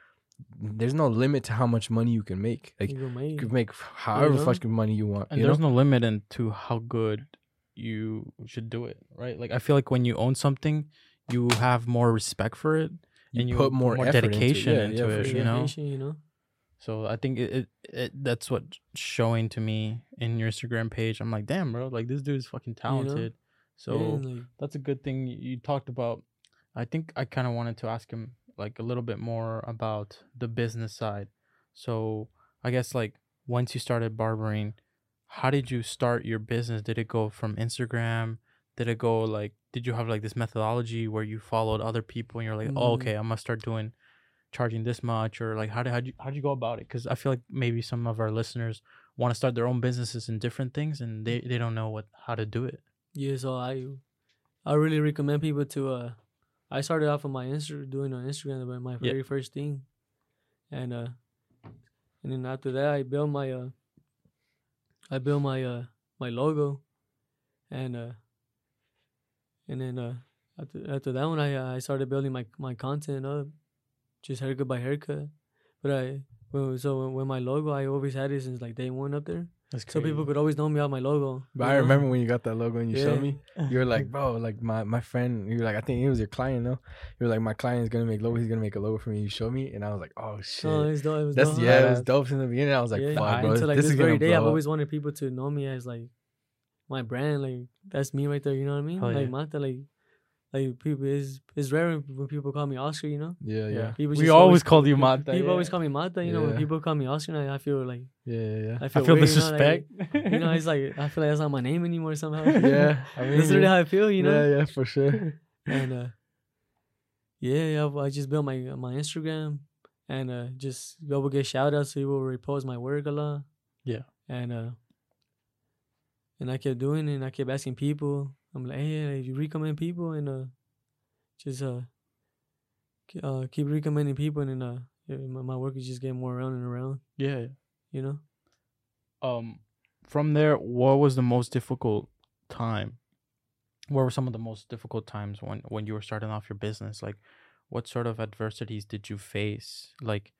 there's no limit to how much money you can make. Like You you can make. can make however know? fucking money you want. and you there's know? no limit into how good you should do it right like i feel like when you own something you have more respect for it you and you put more, more dedication into, it. into yeah, yeah, it, for you know? Dedication, you know. so i think it, it, it that's what's showing to me in your instagram page i'm like damn bro like this dude is fucking talented so Yeah, like, that's a good thing you you talked about i think i kind of wanted to ask him like a little bit more about the business side so i guess like once you started barbering how did you start your business did it go from instagram did it go like did you have like this methodology where you followed other people and you're like oh Mm. okay i'm gonna start doing charging this much or like how did how'd you, how'd you go about it because i feel like maybe some of our listeners want to start their own businesses in different things and they, they don't know what how to do it yeah, so I, I really recommend people to. uh I started off on my Insta doing on Instagram, but my very first thing, and uh, and then after that, I built my uh, I built my uh my logo, and uh, and then uh after after that one, I uh, I started building my my content up, just haircut by haircut, but I. So when, when my logo, I always had it since like day one up there, so people could always know me off my logo. But I know? remember when you got that logo and you showed me, you were like, bro, like my my friend, you were like, I think he was your client, no? You were like, my client is gonna make logo, he's gonna make a logo for me. You showed me, and I was like, oh, oh shit, No, it's dope. It was that's dope. yeah, it was dope in the beginning. I was like, yeah, fuck, bro, until like this, this, is very day, blow I've always wanted people to know me as like my brand. Like that's me right there. You know what I mean? Hell like yeah. Mata, like like people is it's rare when people call me Oscar. You know, Yeah, yeah, people we always called you Mata. People yeah. always call me Mata. You know, when people call me Oscar, I, I feel like yeah, yeah, yeah. I I feel, feel weird, disrespect. You know, like, you know, it's like I feel like that's not my name anymore somehow. yeah, I mean, that's really how I feel. You know, yeah, yeah, for sure. and uh, yeah, yeah, I just built my my Instagram and uh, just go will get shout outs. So people will repost my work a lot. Yeah. and uh, and I kept doing it. and I kept asking people. I'm like, hey, like, you recommend people and uh, just uh, uh, keep recommending people and uh, my, my work is just getting more around and around. yeah. You know, Um, from there, what was the most difficult time? What were some of the most difficult times when when you were starting off your business? Like, what sort of adversities did you face? Like,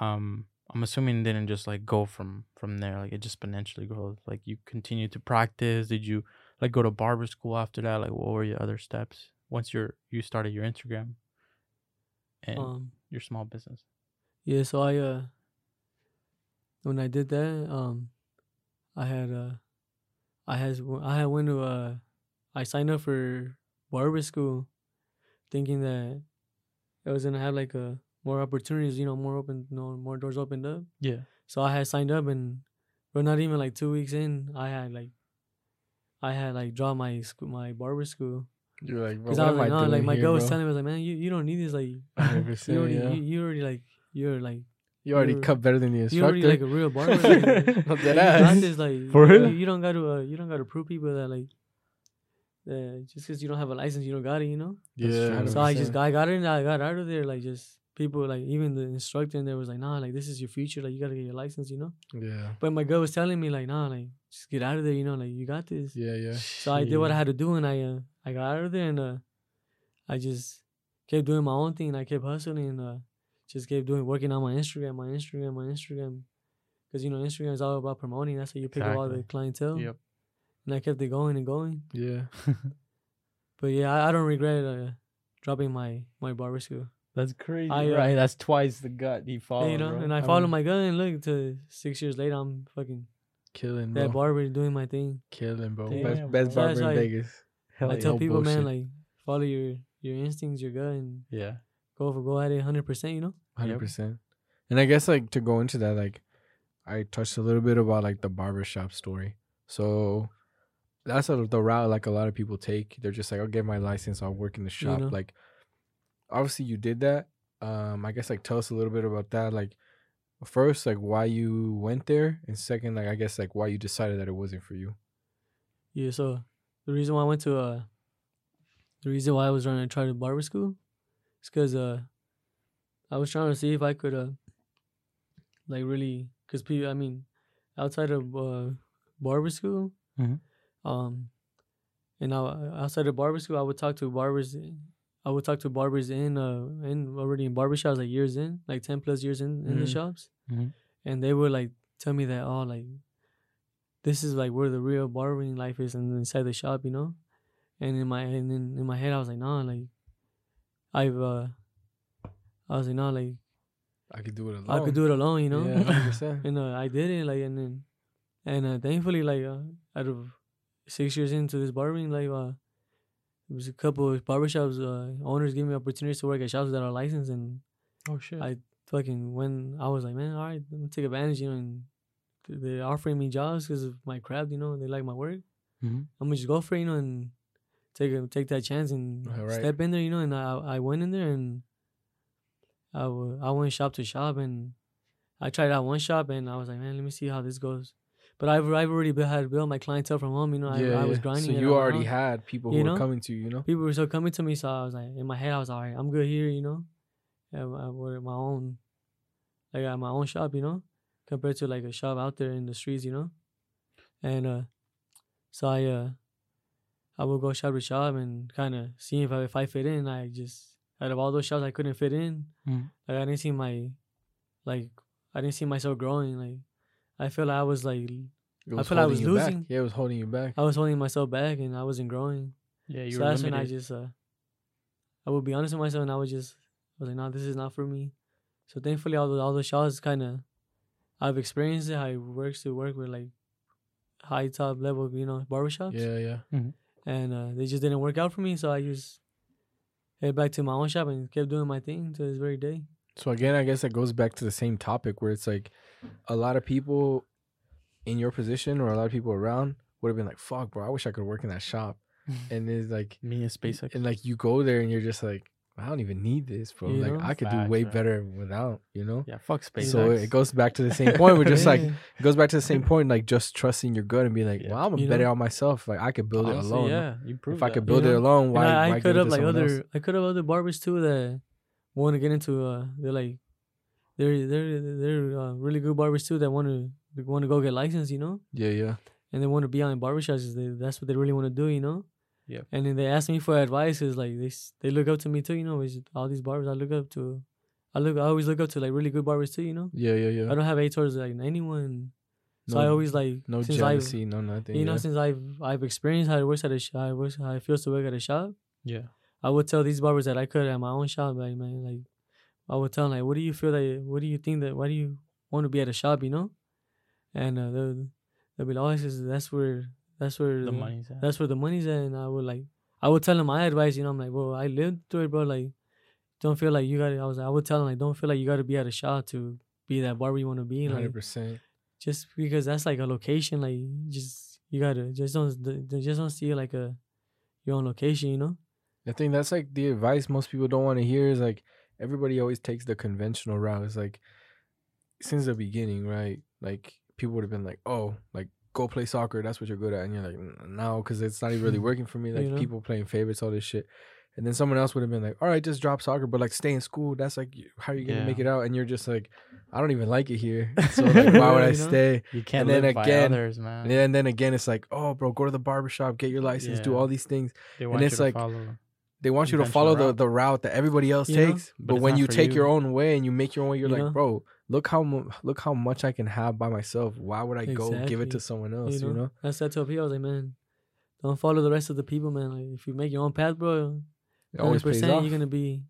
um, I'm assuming it didn't just like go from from there. Like, it just exponentially grows. Like, you continued to practice. Did you like go to barber school after that? Like, what were your other steps once you're you started your Instagram and um, your small business? yeah. So I uh, when I did that, um, I had uh, I had I had went to uh, I signed up for barber school, thinking that I was gonna have like a more opportunities, you know, more open, you know, more doors opened up. Yeah. So I had signed up, and but not even like two weeks in, I had like, I had like dropped my school, my barber school, You're like, bro, because I was like, no, like my here, girl was telling me, I was like, man, you, you don't need this, like, 100%, you already, yeah. you, you already like, you're like, You already you're- cut better than the instructor. you already like a real barber. Like, Not you that got ass. this, like, For you, real? you don't got to, uh, you don't got to prove people that like, that just because you don't have a license, you don't got it, you know. Yeah, So I just 100%. got, I got in, I got out of there, like just people, like even the instructor in there was like, nah, like this is your future, like you gotta get your license, you know. Yeah, But my girl was telling me like, nah, like just get out of there, you know, like you got this. yeah, yeah. So I did what I had to do, and I uh, I got out of there, and uh, I just kept doing my own thing, and I kept hustling, and uh, just kept doing working on my Instagram, my Instagram, my Instagram, because you know Instagram is all about promoting. That's how you pick up all the clientele. Yep. And I kept it going and going. Yeah, But yeah, I, I don't regret uh, dropping my my barber school. That's crazy. I, uh, right? That's twice the gut he followed. you know, bro. and I, I followed mean- my gun, and look, to six years later, I'm fucking killing, bro. that barber doing my thing. Killing, bro. Damn, best best Yeah, barber it's in like- Vegas. Hell I tell no people, man, like follow your your instincts, your gut, and yeah. go for go at it, hundred percent. You know. Hundred percent. And I guess like to go into that, like I touched a little bit about like the barbershop story. So that's a, the route like a lot of people take. They're just like, I'll get my license, I'll work in the shop. know? Like obviously you did that. Um, I guess like tell us a little bit about that. Like first, like why you went there, and second, like I guess like why you decided that it wasn't for you. Yeah, so the reason why I went to uh the reason why I was trying to try to barber school is because uh I was trying to see if I could uh like really because people I mean outside of uh, barber school, Mhm. um, and now outside of barber school, I would talk to barbers. I would talk to barbers in uh in already in barbershops like years in, like ten plus years in in the Mhm. shops, Mhm. and they would like tell me that oh like this is like where the real barbering life is and inside the shop, you know. And in my and in, in my head, I was like, nah, like I've uh, I was like, nah, like I could do it alone. I could do it alone, you know. Yeah, 100%. and uh, I did it, like, and then and uh, thankfully, like, uh, out of six years into this barbering, like, uh, there was a couple of barbershops uh, owners gave me opportunities to work at shops that are licensed, and Oh shit. I fucking when I was like, man, all right, let me take advantage, you know, and they're offering me jobs because of my craft, you know, they like my work. Mhm. I'm gonna just go for it, you know, and take a, take that chance and right. step in there, you know. And I I went in there and I I went shop to shop and I tried out one shop and I was like, man, let me see how this goes. But I've I've already had built my clientele from home, you know. I, I was grinding. So you already own. had people You who know? were coming to you, you know? people were still coming to me, so I was like, in my head, I was all right. I'm good here, you know. Yeah, I work my own, like I got my own shop, you know, compared to like a shop out there in the streets, you know. And uh, so I uh, I would go shop to shop and kind of see if I if I fit in. I just out of all those shops I couldn't fit in. Mhm. Like I didn't see my, like I didn't see myself growing. Like I feel like I was like It was feel like I was you back. losing. Yeah, it was holding you back. I was holding myself back and I wasn't growing Yeah, you so were that's when I just uh I would be honest with myself and I was just I was like, no, this is not for me. So thankfully all the all the shots kinda I've experienced it, how it works to work with like high top level, you know, barbershops. Yeah, yeah. And uh, they just didn't work out for me. So I just headed back to my own shop and kept doing my thing to this very day. So again, I guess that goes back to the same topic where it's like a lot of people in your position or a lot of people around would have been like, "Fuck, bro, I wish I could work in that shop." and it's like, Me and SpaceX. and like you go there and you're just like, I don't even need this, bro. You like know? I could Facts, do way right. better without, you know. yeah, fuck SpaceX. So it goes back to the same point. We're just like it goes back to the same point, like just trusting your gut and being like, Yeah. well, I'm gonna You bet it on myself. Like I could build Honestly, it alone. Yeah, you proved If I could build You it know? alone, why? I, I why could have like other else? I could have other barbers too that want to get into uh they're like they're they're they're uh, really good barbers too that want to want to go get licensed, you know. Yeah, yeah. and they want to be on barbershops. They, that's what they really want to do, you know. Yep. And then they ask me for advice. Is like they they look up to me too, you know. All these barbers I look up to. I look. I always look up to like really good barbers too, you know. Yeah, yeah, yeah. I don't have hate towards like anyone. So No- I always like no since jealousy, no nothing. I've you know yeah. since I've I've experienced how it works at a sh- how it how it feels to work at a shop. Yeah. I would tell these barbers that I could at my own shop, like man, like I would tell them like, what do you feel that? What do you think that? Why do you want to be at a shop? You know, and uh, they'll they'll be like, oh, it's just, that's where that's where The money's at. that's where the money's at. And I would like, I would tell them my advice. You know, I'm like, bro, I lived through it, bro. Like, don't feel like you got. to I was, I would tell them like, don't feel like you got to be at a shop to be that barber you want to be. Like, Hundred percent. just because that's like a location. Like, just you gotta just don't just don't see it like a your own location. You know. I think that's like the advice most people don't want to hear is like everybody always takes the conventional route. It's like since the beginning, right? Like people would have been like, "Oh, like go play soccer. That's what you're good at," and you're like, "N- "No, because it's not even really working for me." Like You know? people playing favorites, all this shit. And then someone else would have been like, "All right, just drop soccer, but like stay in school. That's like how are you gonna make it out?" And you're just like, "I don't even like it here. So like, why would I stay?" You can't then live by again- others, man. And then again, it's like, "Oh, bro, go to the barbershop, get your license, do all these things." They want it's like- follow. They want you to follow the, route. the route that everybody else You takes, But but, when you for take your own way and you make your own way, you're You like, know? bro, look how look how much I can have by myself. Why would I go give it to someone else? you You know, know? that's that to people. I was like, man, don't follow the rest of the people, man. Like, if you make your own path, bro, It always pays percent off. you're gonna be,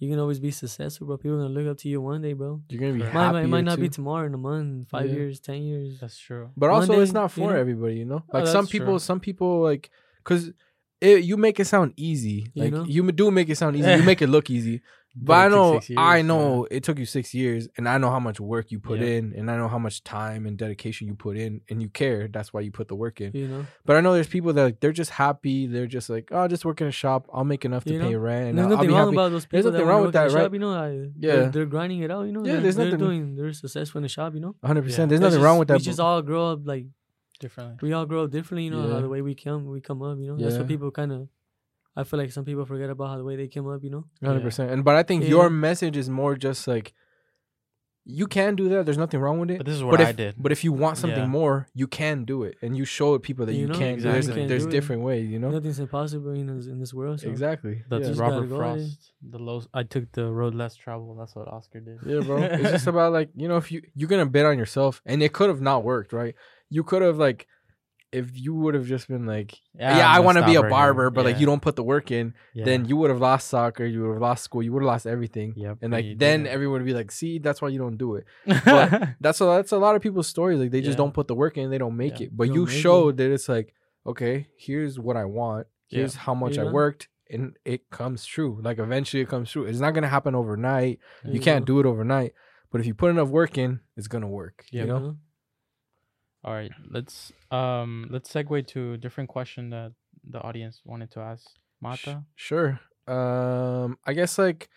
you can always be successful, bro. People are gonna look up to you one day, bro. You're gonna be Correct. Might, happy. might, might not be tomorrow, in a month, five Yeah. years, ten years. That's true. but one also, it's day, not you for know? everybody. You know, Oh, like some people, true. some people like, cause it, you make it sound easy. You Like know? you do make it sound easy. you make it look easy. But I know, years, I yeah. know it took you six years, and I know how much work you put Yeah. in, and I know how much time and dedication you put in, and you care. That's why you put the work in. You know, But I know there's people that like, they're just happy. They're just like, oh, I'll just work in a shop. I'll make enough to You pay know? rent, and there's I'll, nothing wrong happy. about those people. There's nothing wrong with that, right? Shop, you know, I, Yeah. they're, they're grinding it out. You know, Yeah, they're, there's they're nothing- doing, they're successful in the shop. You know, 100. Yeah. percent There's nothing just- wrong with that. We just all grow up like Differently. we all grow up differently. You know how the way we come, we come up. You know, that's what people kind of. I feel like some people forget about how the way they came up. You know. Hundred Yeah. percent. And but I think Yeah. your message is more just like you can do that. There's nothing wrong with it. But this is But what if I did. but if you want something Yeah. more, you can do it, and you show people that you, You know, can. do it. exactly. There's You can there's do it. different ways, you know. Nothing's impossible in this, in this world. So. Exactly. That's yeah. Robert gotta go. Frost. The low. I took the road less traveled. That's what Oscar did. Yeah, bro. it's just about like you know if you you're gonna bet on yourself, and it could have not worked, right? You could have like if you would have just been like, yeah, I'm I want to be a barber, but like you don't put the work in, Yeah. then you would have lost soccer, you would have lost school, you would have lost everything. Yep. And like then didn't. everyone would be like, see, that's why you don't do it. But that's a that's a lot of people's stories. Like they just don't put the work in, they don't make Yeah. it. But They you don't it. showed that it's like, okay, here's what I want. Yeah. Here's how much I worked, and it comes true. Like eventually it comes true. It's not gonna happen overnight. You You can't know? do it overnight. But if you put enough work in, it's gonna work. Yeah. You know? Mm-hmm. All right, let's um let's segue to a different question that the audience wanted to ask. Mata. Sure. Um, I guess like,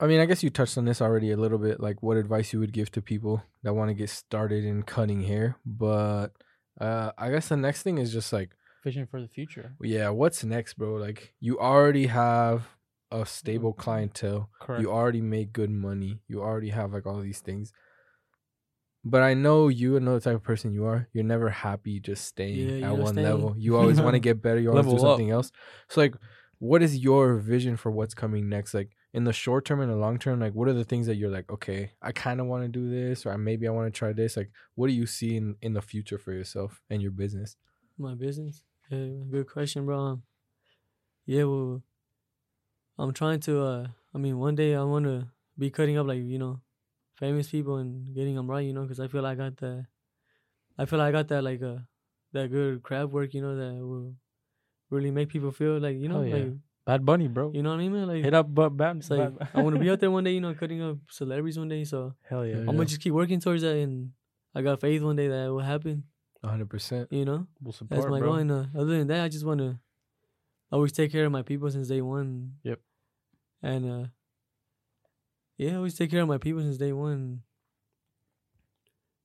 I mean, I guess you touched on this already a little bit, like what advice you would give to people that want to get started in cutting hair. But uh, I guess the next thing is just like, Vision for the future. yeah, what's next, bro? Like, you already have a stable Mhm. clientele. Correct. You already make good money. You already have like all these things. But I know you know the type of person you are. You're never happy just staying Yeah, at one staying. level. You always want to get better. You always do Level up. something else. So like, what is your vision for what's coming next? Like in the short term and the long term, like what are the things that you're like, okay, I kind of want to do this, or maybe I want to try this. Like, what do you see in in the future for yourself and your business? My business. Yeah, good question, bro. Um, yeah, well, I'm trying to. Uh, I mean, one day I want to be cutting up like you know, famous people and getting them right. You know, because I feel like I got that. I feel I got that like uh, that good crab work. You know, that will really make people feel like you know, Hell yeah. like Bad Bunny, bro. you know what I mean. Like Hit up, bad. it's like Bad- I want to be out there one day. You know, cutting up celebrities one day. So Hell yeah. Yeah. I'm gonna just keep working towards that, and I got faith one day that it will happen. 100. percent You know. We'll support, That's my bro. goal. And uh, other than that, I just want to always take care of my people since day one. Yep. And uh, yeah, I always take care of my people since day one.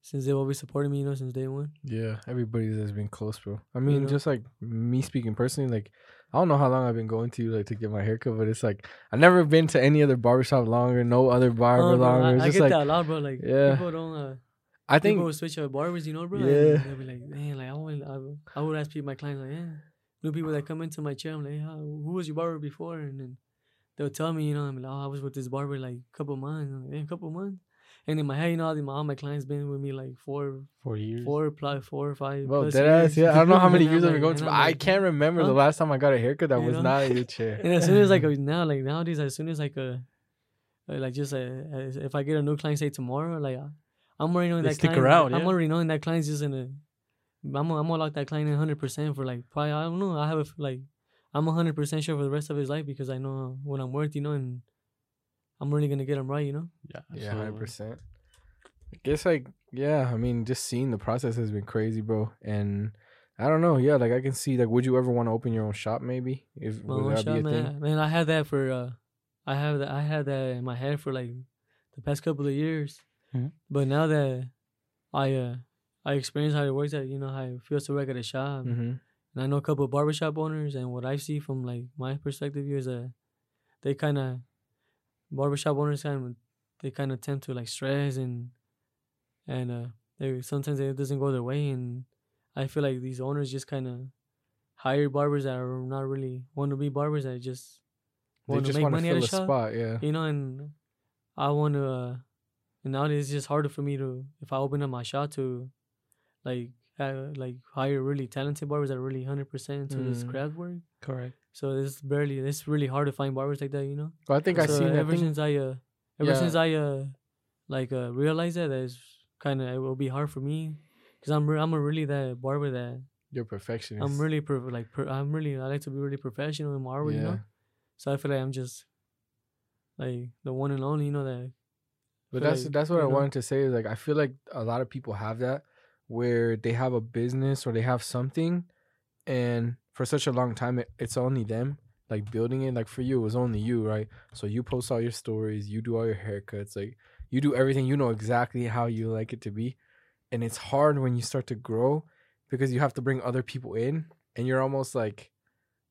Since they've always supported me, you know, since day one. Yeah, everybody has been close, bro. I mean, know? just like me speaking personally, like I don't know how long I've been going to you like to get my haircut, but it's like I've never been to any other barbershop longer, no other barber Oh, bro, longer. I, It's I get like that a lot, bro. Like Yeah. people don't. Uh, I people think will switch up barbers, you know, bro. Yeah. They'll be like, man, like I want, I, I would ask people, my clients, like, yeah, new people that come into my chair, I'm like, how, who was your barber before? And then they'll tell me, you know, I'm like, oh, I was with this barber like a couple months, I'm like, yeah, a couple months. And in my head, you know, all, the, all my clients been with me like four, Four years. four, plus four or five. well, plus dead ass. years. Yeah, I don't know how many years I've been like- going to. and but I'm I can't remember the last time I got a haircut that You was know? not in your chair. And as soon as like now, like nowadays, as soon as like uh, like just uh, as- if I get a new client say tomorrow, like I'm already knowing They that stick client. around, I'm already knowing that client's just in a. I'm gonna, I'm gonna lock that client in 100 percent for like probably I don't know I have a f- like I'm 100 percent sure for the rest of his life because I know what I'm worth, you know, and I'm really gonna get him right, you know. Yeah. Yeah, hundred absolutely. percent. I guess like yeah, I mean, just seeing the process has been crazy, bro. And I don't know, yeah, like I can see like, would you ever want to open your own shop? Maybe if My would own that shop, be a man. thing? Man, I had that for uh, I have that I had that in my head for like the past couple of years, Mhm. but now that I uh I experienced how it works, at you know how it feels to work at a shop, Mm-hmm. And I know a couple of barbershop owners, and what I see from like my perspective here is that they kind of barbershop owners kind of they kind of tend to like stress and and uh they sometimes it doesn't go their way, and I feel like these owners just kind of hire barbers that are not really want to be barbers that just They want to just make money at a shop, spot, yeah. you know, and I want to. Uh, and nowadays it's just harder for me to if I open up my shop to like uh, like hire really talented barbers that are really hundred percent into this Mm. craft work. Correct. So it's barely it's really hard to find barbers like that, you know. Well, I think I so seen ever since I uh ever Yeah. since I uh like uh realized that that it's kind of it will be hard for me because I'm re- I'm a really that barber that You're perfectionist. I'm really pro- like pro- I'm really I like to be really professional in my art, you know. Yeah. So I feel like I'm just like the one and only, you know that. But that's like, that's what I know? wanted to say. Is like I feel like a lot of people have that where they have a business or they have something, and for such a long time it, it's only them like building it. Like for you, it was only you, right? So you post all your stories, you do all your haircuts, like you do everything. You know exactly how you like it to be, and it's hard when you start to grow because you have to bring other people in, and you're almost like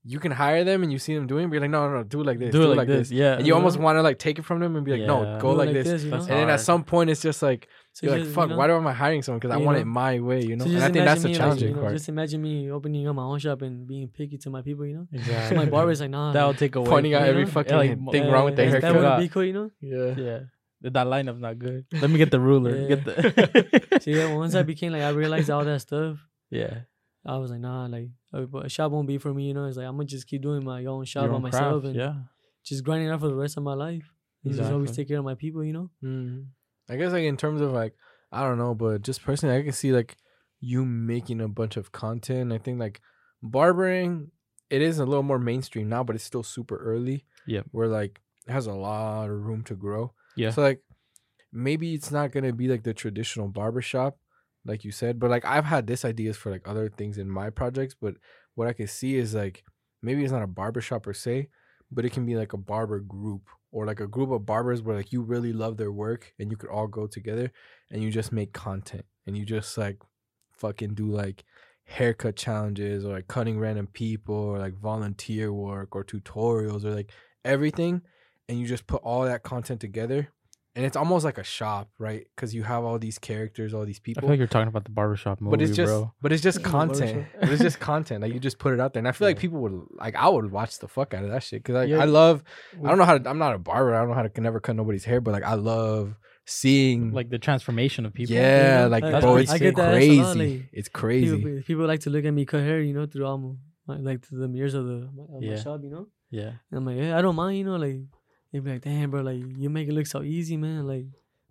you can hire them and you see them doing, it, be like, no, no, no, do it like this, do it like this. Yeah. and you you almost want to like take it from them and be like, no, go Do it like, this. you know? And then at some point, it's just like So you're like, fuck, you know, why am I hiring someone? Because I want know? it my way, you know. so and just I think that's imagine the me, like, challenging you know, part. Just imagine me opening up my own shop and being picky to my people, you know. So Exactly. my barber's like, nah. That'll like, take away. Pointing out every know? fucking like, thing wrong with the that haircut. wouldn't be cool, you know. yeah. Yeah. That that lineup's not good. Let me get the ruler. Yeah. Get the. See, yeah, once I became like, I realized all that stuff. yeah. I was like, nah, like a, a shop won't be for me, you know. It's like I'm gonna just keep doing my own shop Your by own myself craft, and Yeah. just grinding out for the rest of my life. And Just always take care of my people, you know. Mm. I guess like in terms of like I don't know, but just personally, I can see like you making a bunch of content. I think like barbering, it is a little more mainstream now, but it's still super early. Yep. Where like it has a lot of room to grow. Yeah. So like maybe it's not gonna be like the traditional barbershop, like you said, but like I've had this ideas for like other things in my projects, but what I can see is like maybe it's not a barbershop per se, but it can be like a barber group or like a group of barbers where like you really love their work and you could all go together and you just make content and you just like fucking do like haircut challenges or like cutting random people or like volunteer work or tutorials or like everything and you just put all that content together and it's almost like a shop right because you have all these characters all these people. I feel like you're talking about the barbershop movie, but it's just bro. but it's just content but it's just content like you just put it out there and i feel like people would like i would watch the fuck out of that shit because like, Yeah. i love i don't know how to i'm not a barber i don't know how to can never cut nobody's hair but like i love seeing Like the transformation of people. yeah know? like That's bro it's I get that crazy ass a lot, like, it's crazy People, people like to look at me cut hair, you know, through all my, like through the mirrors of the of Yeah. my shop, you know. Yeah. And I'm like, yeah, I don't mind, you know, like they be like, damn, bro, like you make it look so easy, man. Like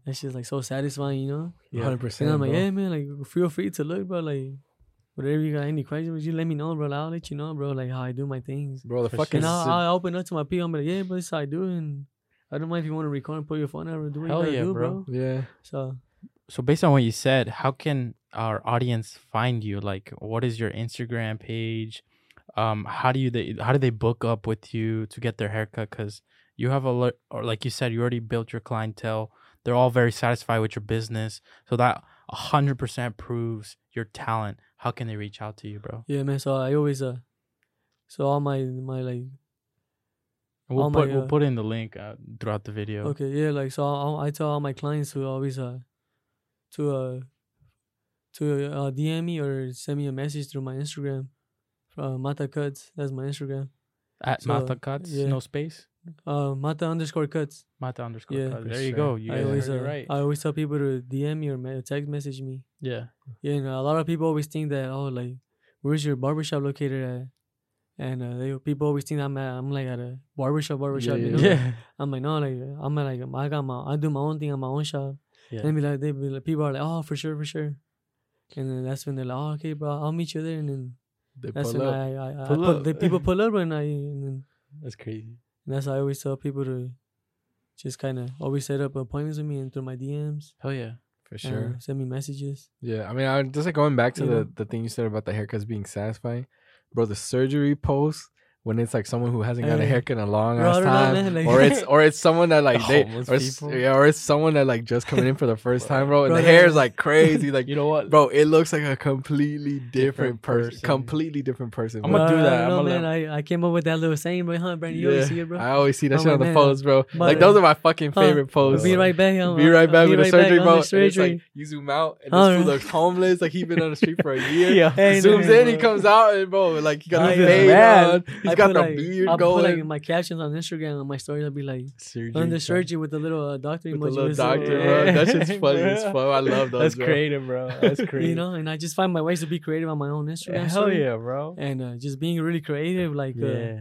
that shit's like so satisfying, you know. Yeah. 100% And I'm like, bro. yeah, man, like feel free to look, bro. Like whatever you got any questions, you let me know, bro. Like, I'll let you know, bro. Like how I do my things. bro the For fucking And I'll, I'll open up to my people. I'm like, yeah, but this is how I do. And I don't mind if you want to record and put your phone out or do what Hell you gotta yeah, do, bro. bro. yeah So So based on what you said, how can our audience find you? Like, what is your Instagram page? Um, how do you they how do they book up with you to get their haircut? Because you have a or like you said, you already built your clientele. They're all very satisfied with your business, so that hundred percent proves your talent. How can they reach out to you, bro? yeah, man. So I always uh, so all my my like we'll All my, put we'll uh, put in the link uh, throughout the video. Okay, yeah, like so I'll, I tell all my clients to always uh to uh to uh DM me or send me a message through my Instagram. Uh, Mata Cuts, that's my Instagram. At So, Mata Cuts, yeah. no space. Uh, Mata underscore Cuts. Mata underscore Yeah. Cuts. There you go. You I always heard uh, right. I always tell people to DM me or me- text message me. yeah. Yeah, and a lot of people always think that oh like where's your barbershop located at? And uh, they people always think I'm at I'm like at a barbershop barbershop, you know. Yeah. I'm like no like I'm like I got my I do my own thing on my own shop. Yeah. And be like, they be like, people are like, oh, for sure, for sure. And then that's when they're like, oh, okay, bro, I'll meet you there. And then they that's pull when up I, I, I Pull put, up. the people pull up and I, and, then, That's crazy. And that's how I always tell people to just kind of always set up appointments with me and through my DMs. Hell yeah. for uh, sure send me messages. yeah i mean i just like going back to You the know? the thing you said about the haircuts being satisfying bro the surgery post when it's like someone who hasn't got a haircut in a long ass time, like- or it's or it's someone that like The they or it's, yeah, or it's someone that like just coming in for the first time, bro. And Bro, the hair is like crazy, like You know what? bro. It looks like a completely different, Different person, person. completely different person. I'm gonna do that. I know, man. I, I came up with that little saying, bro. Huh, Brandon? You always see it, bro. I always see that I'm shit like, on the man, posts, bro. like uh, those are my fucking huh, favorite posts. Be right back. I'm, Be right back be with the surgery, bro. the And like surgery. you zoom out, and Oh, this yeah. looks homeless. Like he's been on the street for a year. Yeah. Zooms in, he comes out, and bro, like he got the fade on. I got the like, beard I'll going. put like my captions on Instagram on my story. I'll be like, surgery. under surgery with the little uh, doctor with the little with doctor, bro. That shit's funny as fuck. I love those. That's bro. creative, bro. That's creative. You know, and I just find my ways to be creative on my own Instagram. Hell story. yeah, bro. And uh, just being really creative, like uh, Yeah.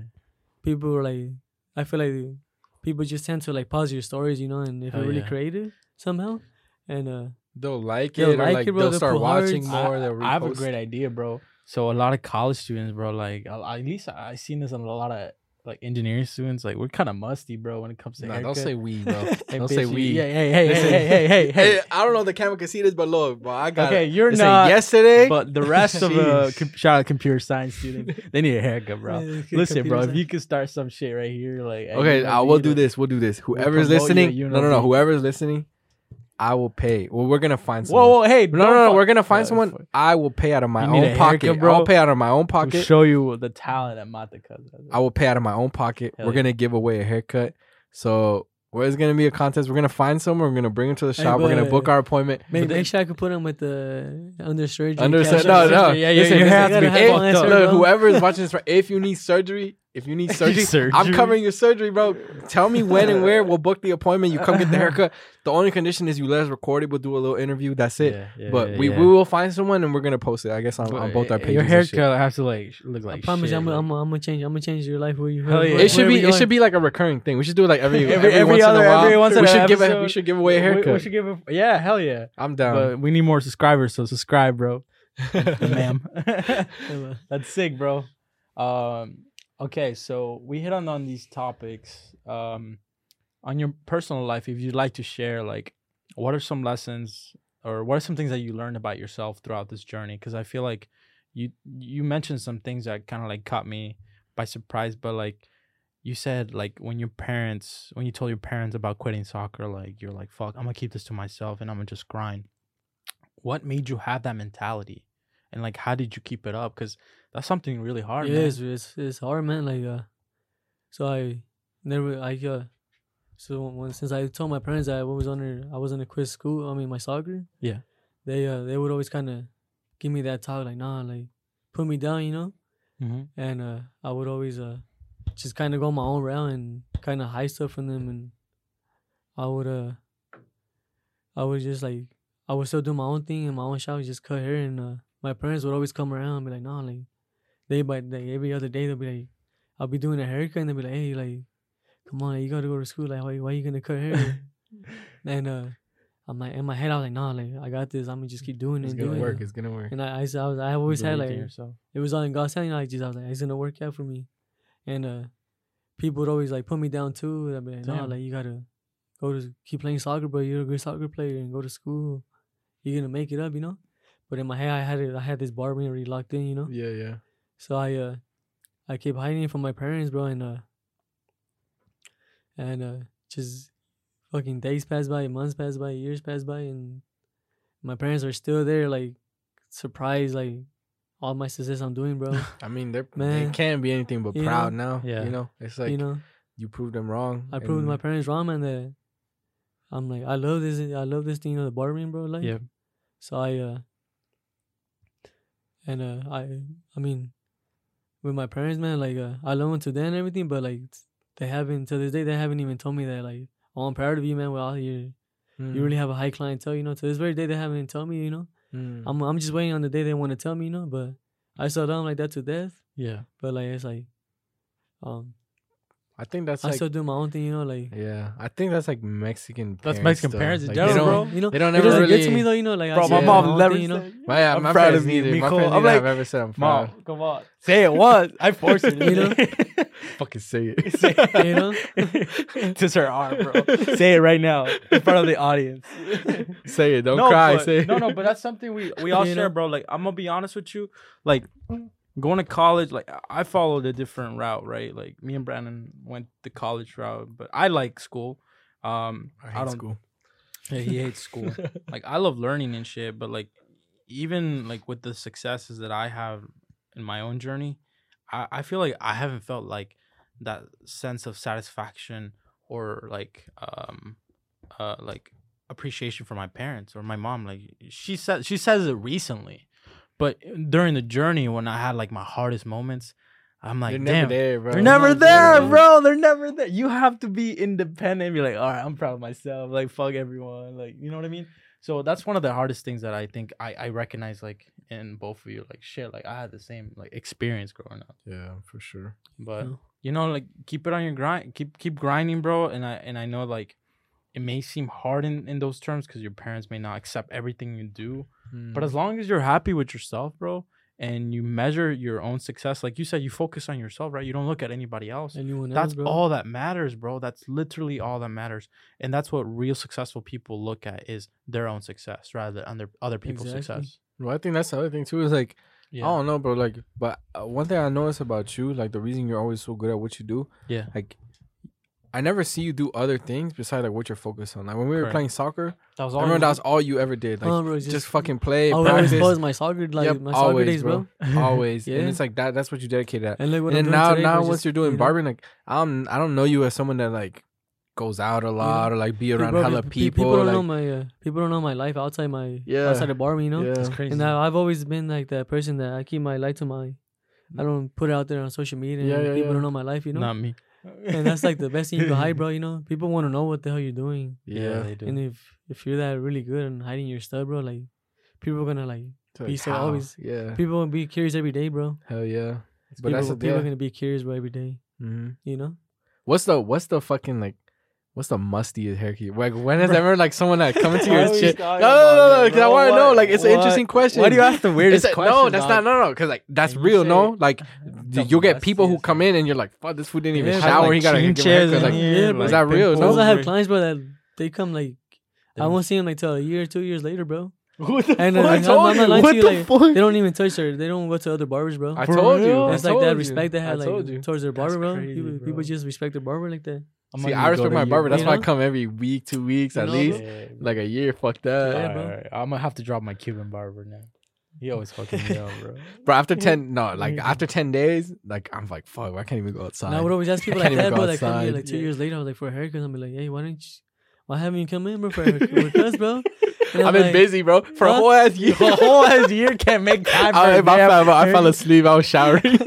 people are like, I feel like people just tend to like pause your stories, you know, and if Hell you're really yeah. creative somehow, and uh, They'll like it, They'll or like like it, bro. they'll They'll start watching hearts. more. I, I have a great idea, bro. So a lot of college students, bro, like at least I I seen this on a lot of like engineering students. Like we're kind of musty, bro, when it comes to Nah, haircut. don't say we, bro. Hey, don't bitch, say we. Yeah, hey, hey, hey, hey, hey, hey, Hey, I don't know if the camera can see this, but look, bro, I got Okay, you're not. yesterday, But the rest of the com- shout out computer science students, they need a haircut, bro. Listen, bro, computer if you could start some shit right here, like Okay, know, uh, we'll do this. We'll do this. Whoever's listening, no, no, no. Whoever's listening, I will pay. Well, we're gonna find Whoa, someone. whoa, hey, No, no, no. We're gonna find someone. fuck. I will pay out of my You need own a pocket. haircut, bro? I'll pay out of my own to pocket. show you the talent that Mata has. I will pay out of my own pocket. Hell we're yeah. gonna give away a haircut. So where's gonna be a contest? We're gonna find someone. We're gonna bring him to the Hey, shop. we're gonna but- book our appointment. Maybe they- make sure I could put him with the under surgery. Under no, no. Yeah, yeah, Listen, your listen, has to gotta If, have look, whoever is watching this, right, if you need surgery, if you need surgery, I'm covering your surgery, bro. Tell me when and where. We'll book the appointment. You come get the haircut. The only condition is you let us record it. We'll do a little interview. That's it. but we, we will find someone and we're gonna post it. I guess on, on both our pages. Your haircut has to like look like. I promise shit, I'm, like- I'm, I'm gonna change. I'm gonna change your life. Where you? Hell yeah. It should be. It should be like a recurring thing. We should do it like every Every- every, every once other- in a while. every once we a should give a, we should give away a haircut. We, should give a yeah, hell yeah. I'm down. But we need more subscribers, so subscribe, bro. Ma'am. That's sick, bro. Um, okay, so we hit on on these topics. Um, on your personal life, if you'd like to share, like, what are some lessons or what are some things that you learned about yourself throughout this journey? Because I feel like you you mentioned some things that kind of like caught me by surprise, but like you said, like when your parents, when you told your parents about quitting soccer, like you're like, fuck, I'm gonna keep this to myself and I'm gonna just grind. What made you have that mentality? And like, how did you keep it up? Because that's something really hard. Yeah, man. it's, it's it's hard, man. Like, uh, so I never, I uh, so when since I told my parents that I was under, I was gonna quit school. I mean, my soccer. Yeah. They uh, they would always kind of give me that talk, like, nah, like, put me down, you know. Mm-hmm. And uh, I would always uh, just kind of go my own route and kind of hide stuff from them, and I would uh, I would just like, I would still do my own thing and my own shop, just cut hair, and uh, my parents would always come around and be like, nah, like they by like every other day they'll be like, I'll be doing a haircut and they'll be like, hey, like, come on, you gotta go to school. Like, why, why you gonna cut hair? and uh, I'm like, in my head, I was like, nah, like, I got this. I'm gonna just keep doing it. it's gonna doing work. It. It's gonna work. And I I was, I always had like, it was all in God's hand. You know, I just, I was like, it's gonna work out for me. And uh, people would always like put me down too. I'd be like, no, Damn. like, you gotta go to keep playing soccer, bro. You're a good soccer player and go to school. You're gonna make it up, you know. But in my head, I had it. I had this bar already locked in, you know. Yeah, yeah. So I uh I kept hiding from my parents, bro, and uh and uh just fucking days pass by, months pass by, years pass by, and my parents are still there, like surprised, like all my success I'm doing, bro. I mean, they're they Man. can't be anything but You know? proud now. Yeah. You know, it's like you know, you, proved them wrong. I proved my parents wrong, and That I'm like, I love this, I love this thing, you know, the barbering, bro. Like, Yeah. So I uh and uh I I mean with my parents man like uh I love them to them and everything but like they haven't to this day they haven't even told me that like oh I'm proud of you man well you Mm, you really have a high clientele you know to this very day they haven't told me you know mm. I'm I'm just waiting on the day they want to tell me you know but I saw them like that to death Yeah. but like it's like um I think that's I like still do my own thing you know like yeah. I think that's like Mexican. That's Mexican though. parents in Like, general, bro. you know They don't it ever doesn't really. get to me though you know like Bro, still my mom never thing, you know said- My, yeah, I'm my proud parents of you, neither. My parents I'm neither like, have ever said I'm proud. Mom, come on. Say it once. I forced it. You know? Fucking say it. Say it. You know? Just her arm, bro. Say it right now in front of the audience. say it. Don't no, cry. but- say it. No, no, but that's something we we all share, bro. Like I'm gonna be honest with you, like going to college, like I followed a different route, right? Like me and Brandon went the college route, but I like school. Um, I I, hate don't. school. Yeah, he hates school. like I love learning and shit, but like even like with the successes that I have in my own journey, I, I feel like I haven't felt like that sense of satisfaction or like um uh like appreciation for my parents or my mom. Like she said she says it recently. But during the journey when I had like my hardest moments, I'm like, They're damn, never there, bro. they're never not there, there. bro. They're never there. You have to be independent. and Be like, all right, I'm proud of myself. Like, fuck everyone. Like, you know what I mean? So that's one of the hardest things that I think I, I recognize like in both of you. Like, shit, like I had the same like experience growing up. Yeah, for sure. But Yeah. you know, like keep it on your grind. Keep keep grinding, bro. And I and I know like it may seem hard in, in those terms because your parents may not accept everything you do. Mm. But as long as you're happy with yourself, bro, and you measure your own success, like you said, you focus on yourself, right? You don't look at anybody else. anyone else That's bro all that matters, bro. That's literally all that matters. And that's what real successful people look at is their own success rather than other other people's Exactly. success. well, I think that's the other thing too. Is like I don't know, bro. Like, but uh, one thing I notice about you, like the reason you're always so good at what you do, Yeah. like I never see you do other things besides like what you're focused on. Like when we were Correct. playing soccer, That was all I remember you that was all you ever did. Like oh, bro, just, fucking play, I would always practice. my soccer like Yep, my soccer always, days, bro. always. And it's like that. That's what you dedicated at. And look what and then now, today, now once just, you're doing you know, barbering, like I'm, I don't know you as someone that like goes out a lot or like be around bro, hella people. People don't like, know my uh, people don't know my life outside my Yeah. outside the bar, you know. yeah. That's crazy. And I, I've always been like that person that I keep my life to my. I don't put it out there on social media. Yeah, and yeah, people yeah. don't know my life, you know. Not me. And that's like the best thing you can hide, bro. You know, people want to know what the hell you're doing. yeah. they do. And if if you're that really good and hiding your stuff, bro, like people are gonna like So, be so how? always- Yeah. people will be curious every day, bro. Hell yeah. But people, that's the people are gonna be curious, bro, every day. hmm You know. What's the what's the fucking like what's the mustiest haircut? Like when has ever like someone like come into your Why are shit? No, no, no, no, because I want to know. Like it's an interesting question. Why do you ask the weirdest a- question? No, that's dog? not. No, no, because like that's you real. No, like you'll get people who come in and you're like, "Fuck, this food didn't even Yeah, shower. Have, he got to give him a chinches haircut." Like, yeah, bro. Is that real? No. I have clients, bro, that they come like I won't see them like till a year, two years later, bro. What the And fuck? I'm, I'm not What you, the like fuck? they don't even touch her. they don't go to other barbers, bro. I told you. It's like that respect they I had like towards their barber, bro. crazy, people, bro. people just respect their barber like that. I'm See, I respect my barber. That's You why I come every week, two weeks at know, least. Yeah, Like a year. Fuck that. Yeah, bro. Alright, I'm gonna have to drop my Cuban barber now. He always fucking me up, bro. Bro, after ten, no, like after ten days, like I'm like, fuck, I can't even go outside. And I would always ask people like that, go bro. That come like two Yeah. years later, I was like for a haircut. I'm like, hey, why don't you? Why haven't you come in, bro, for a haircut with us, bro? I'm I've been like, busy, bro, for a whole ass year. a whole ass year can't make time for I, a if I, damn fell, I fell asleep. I was showering.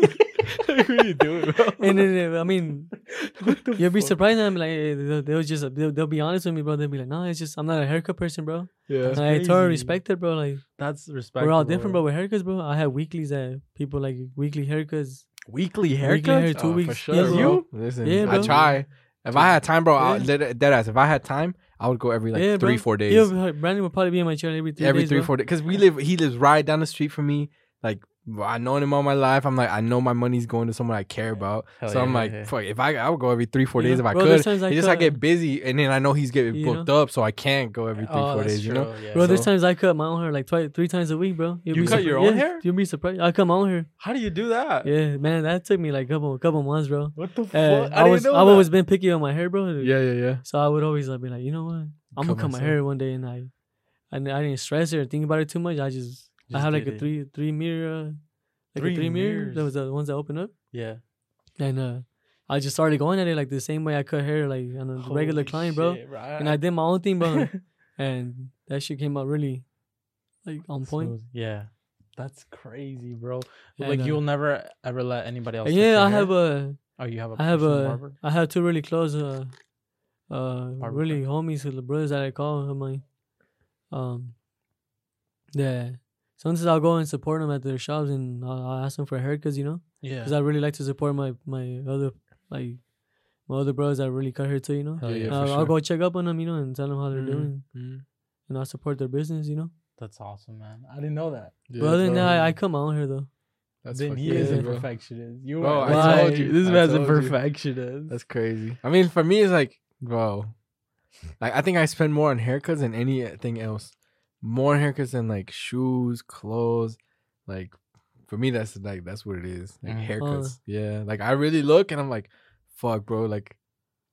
what are you doing, bro? And then uh, I mean, you'll be surprised. I'm like, eh, they'll, they'll just they'll, they'll be honest with me, bro. They'll be like, no, it's just I'm not a haircut person, bro. Yeah. And I totally respect it, bro. Like That's respect. we're all different, bro. With haircuts, bro. I have weeklies that people like weekly haircuts. Weekly Weekly haircuts. hair, two Oh, for weeks. sure, Yeah, bro. bro. Listen, Yeah, I try. If I had time, bro, Yeah. dead, dead ass. If I had time, I would go every like yeah, three, bro. four days. Yeah, Brandon will probably be in my chair every three every days, three, bro. four days. Because we live, he lives right down the street from me. Like I know him all my life. I'm like, I know my money's going to someone I care about. Hell so I'm like, yeah. fuck. If I, I would go every three, four You days know, if I bro, there's could. times I It's just I get busy, and then I know he's getting You booked up, so I can't go every three, Oh, four that's days. You know. true, yeah. Bro, there's times I cut my own hair like twice, three times a week, bro. You'll You be cut surpri- your own yeah, hair? You'll be surprised. I cut my own hair. How do you do that? Yeah, man, that took me like a couple, couple months, bro. What the Uh, fuck? I was, I've always been picky on my hair, bro. Yeah, yeah, yeah. So I would always like, be like, you know what? I'm gonna Cut cut my hair one day, and I, I, I didn't stress it or think about it too much. I just, I have like a it. three, three mirror, uh, like Three a three mirror. mirrors. That was the ones that open up, Yeah. and uh, I just started going at it like the same way I cut hair, like on a regular Holy client, bro. shit, And I did my own thing, bro, and that shit came out really, like on point. Smooth. Yeah. That's crazy, bro. And, like uh, you'll never ever let anybody else. And touch your yeah, I hair? have a, Oh, you have a. I have a, barber? I have two really close, uh, uh, Barber really homies, the brothers that I call of mine. Um, yeah. Sometimes I'll go and support them at their shops, and I'll, I'll ask them for haircuts, you know, Yeah. because I really like to support my my other like my other brothers that really cut hair too, you know. Hell yeah. for I'll, I'll go check up on them, you know, and tell them how they're Mhm, doing, mhm. and I'll support their business, you know. That's awesome, man. I didn't know that. Yeah, but other than that, I, I come out here though. That's then fucking he is a perfectionist. You Bro, are. I told you. This I man's a told you. perfectionist. That's crazy. I mean, for me, it's like, bro, like I think I spend more on haircuts than anything else. More haircuts than like shoes, clothes. Like for me, that's like that's what it is. Like Mm. haircuts. yeah. Like I really look and I'm like, fuck, bro. Like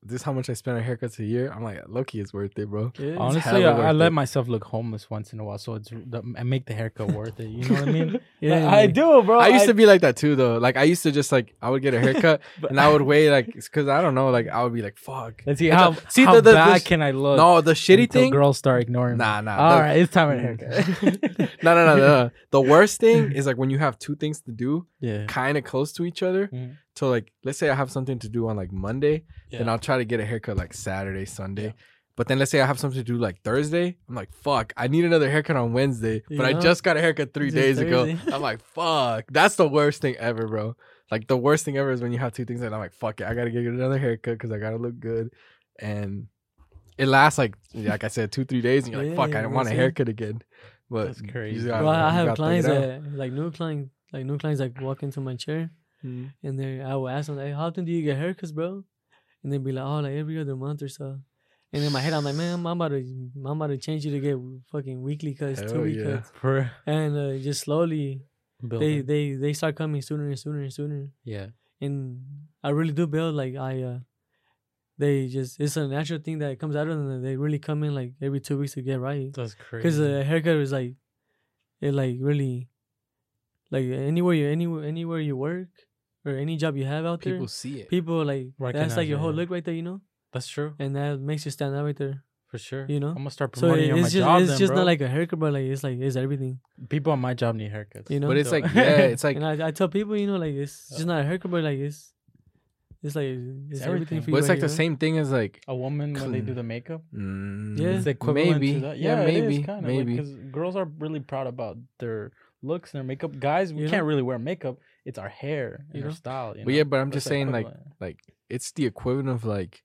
this, is how much I spend on haircuts a year. I'm like, lucky it's worth it, bro. Honestly, I, I let it. myself look homeless once in a while, so it's the, I make the haircut worth it. You know what I mean? yeah, I like- do, bro. I used to be like that too, though. Like I used to just like I would get a haircut and I would wait like because I don't know, like I would be like, fuck. Let's see how, see, how the- the- the bad sh- can I look? No, the shitty thing. girls start ignoring me. Nah, nah. All the- right, it's time for a Mm. haircut. no, no, no, no. The worst thing is like when you have two things to do yeah. kind of close to each other. Mhm. So like, let's say I have something to do on like Monday, then I'll try to get a haircut like Saturday, Sunday. Yeah. But then let's say I have something to do like Thursday. I'm like, fuck, I need another haircut on Wednesday. But I just got a haircut three days ago. I'm like, fuck. That's the worst thing ever, bro. Like the worst thing ever is when you have two things and I'm like, fuck it, I gotta get another haircut because I gotta look good. And it lasts like like I said, two, three days, and you're like, Yeah, fuck, I don't want a haircut again. But That's crazy. gotta- I have clients that like new clients, like new clients that walk into my chair, Mhm. and then I will ask them like, "How often do you get haircuts, bro?" And they'd be like, "Oh, like every other month or so." And in my head, I'm like, "Man, I'm about to, I'm about to change you to get fucking weekly cuts, Hell two week yeah. cuts." And uh, just slowly, they building. they they start coming sooner and sooner and sooner. yeah. And I really do build like I, uh they just it's a natural thing that comes out of them. They really come in like every two weeks to get right. That's crazy. Because a haircut is like, it like really, like anywhere you anywhere anywhere you work or any job you have out there, People see it. people like that's like your it, whole yeah. look right there, you know, That's true. and that makes you stand out right there. For sure. You know? I'm gonna start So promoting it- you on my it's just job it's then, just bro. not like a haircut, but like it's like it's everything, people on my job need haircuts. you know. But it's So- like yeah, it's like and I, I tell people, you know, like it's just not a haircut, but like it's it's like it's, everything. everything for you. but it's right like the here, same thing as like a woman when they do the makeup. mm, Yeah. It's equivalent maybe to that. yeah, Yeah, maybe kind of maybe because girls are really proud about their looks and their makeup. Guys, we You can't really wear makeup. It's our hair and You our style. You But know? yeah, but I'm That's just saying, like- equivalent. like it's the equivalent of like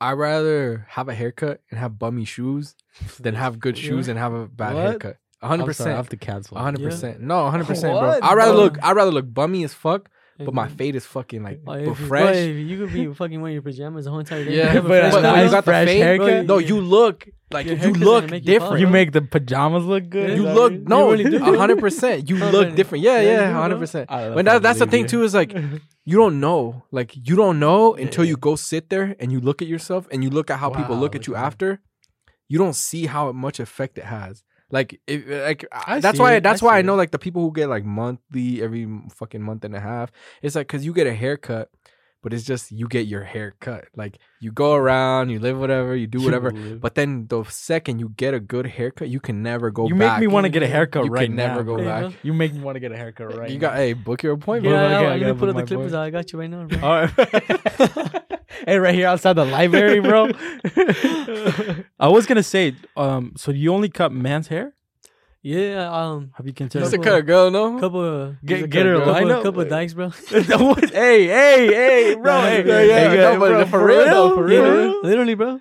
I'd rather have a haircut and have bummy shoes than have good Yeah. shoes and have a bad What? haircut. A hundred I'm sorry, I have percent. to cancel. A hundred Yeah. percent. No, hundred percent, bro. I'd rather bro? look I'd rather look bummy as fuck, but my fade is fucking like Oh, but if you, bro, fresh. you could be fucking wearing your pajamas the whole entire day. Yeah, you but- fresh but But look, when you got the fresh fade, haircut? no, you look like you look gonna you pop, different. you make the pajamas look good. Yeah. You that look what no, a hundred percent. You oh, look different. Yeah, yeah, you yeah, do, bro. hundred percent. I don't know When if I that, that's the thing too is like you don't know, like you don't know until Yeah. you go sit there and you look at yourself and you look at how people look at you after. You don't see how much effect it has. Like, if, uh, like uh, I that's why it, that's I why I know it. like the people who get like monthly every fucking month and a half. It's like because you get a haircut, but it's just you get your hair cut. Like you go around, you live whatever, you do whatever. But then the second you get a good haircut, you can never go back. you back. make me want to get a haircut You right can never go. Yeah. back. You make me want to get a haircut right. you now. got hey, book your appointment. Yeah, okay, I, I let me gotta put the clippers. boy. out. I got you right now, bro. All right. hey, right here outside the library, bro. I was gonna say, um, so you only cut man's hair? Yeah, um, Have you Just considered? to cut a girl, no? couple of Get, Just get her a cut a girl. couple, lineup. couple dykes, bro. hey, hey, hey, bro. Yeah, hey, yeah, hey, yeah, hey, no, but bro, for real though, for Yeah, real. literally, literally, bro.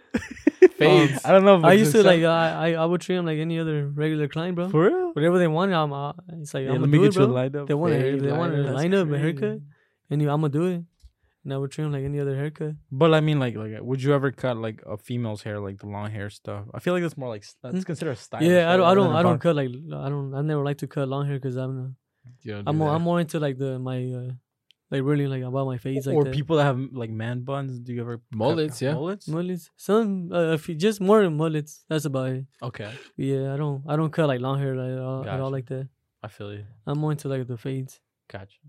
Fades. I don't know. If I it's used to accept- like I, I I would treat them like any other regular client, bro. for real. Whatever they wanted, I'm uh, it's like Yeah, I'm let gonna me do get it, you a bro. lined up. They want a Fade, they want a lineup, line up, a haircut, crazy. and I'm gonna do it. And I would treat them like any other haircut. But I mean, like, like, would you ever cut like a female's hair, like the long hair stuff? I feel like that's more like that's Hmm? considered a style. yeah, I don't, I don't, I don't cut like I don't, I never like to cut long hair because I'm, uh, You I'm, more, that. I'm more into like the my, uh, like really like about my face like or that. people that have like man buns. Do you ever cut Mullets, yeah. Mullets. mullets, some, uh, if you, just more than mullets. That's about it. Okay, Yeah, I don't, I don't cut like long hair like at all, at all like that. I feel you. I'm more into like the fades. Gotcha.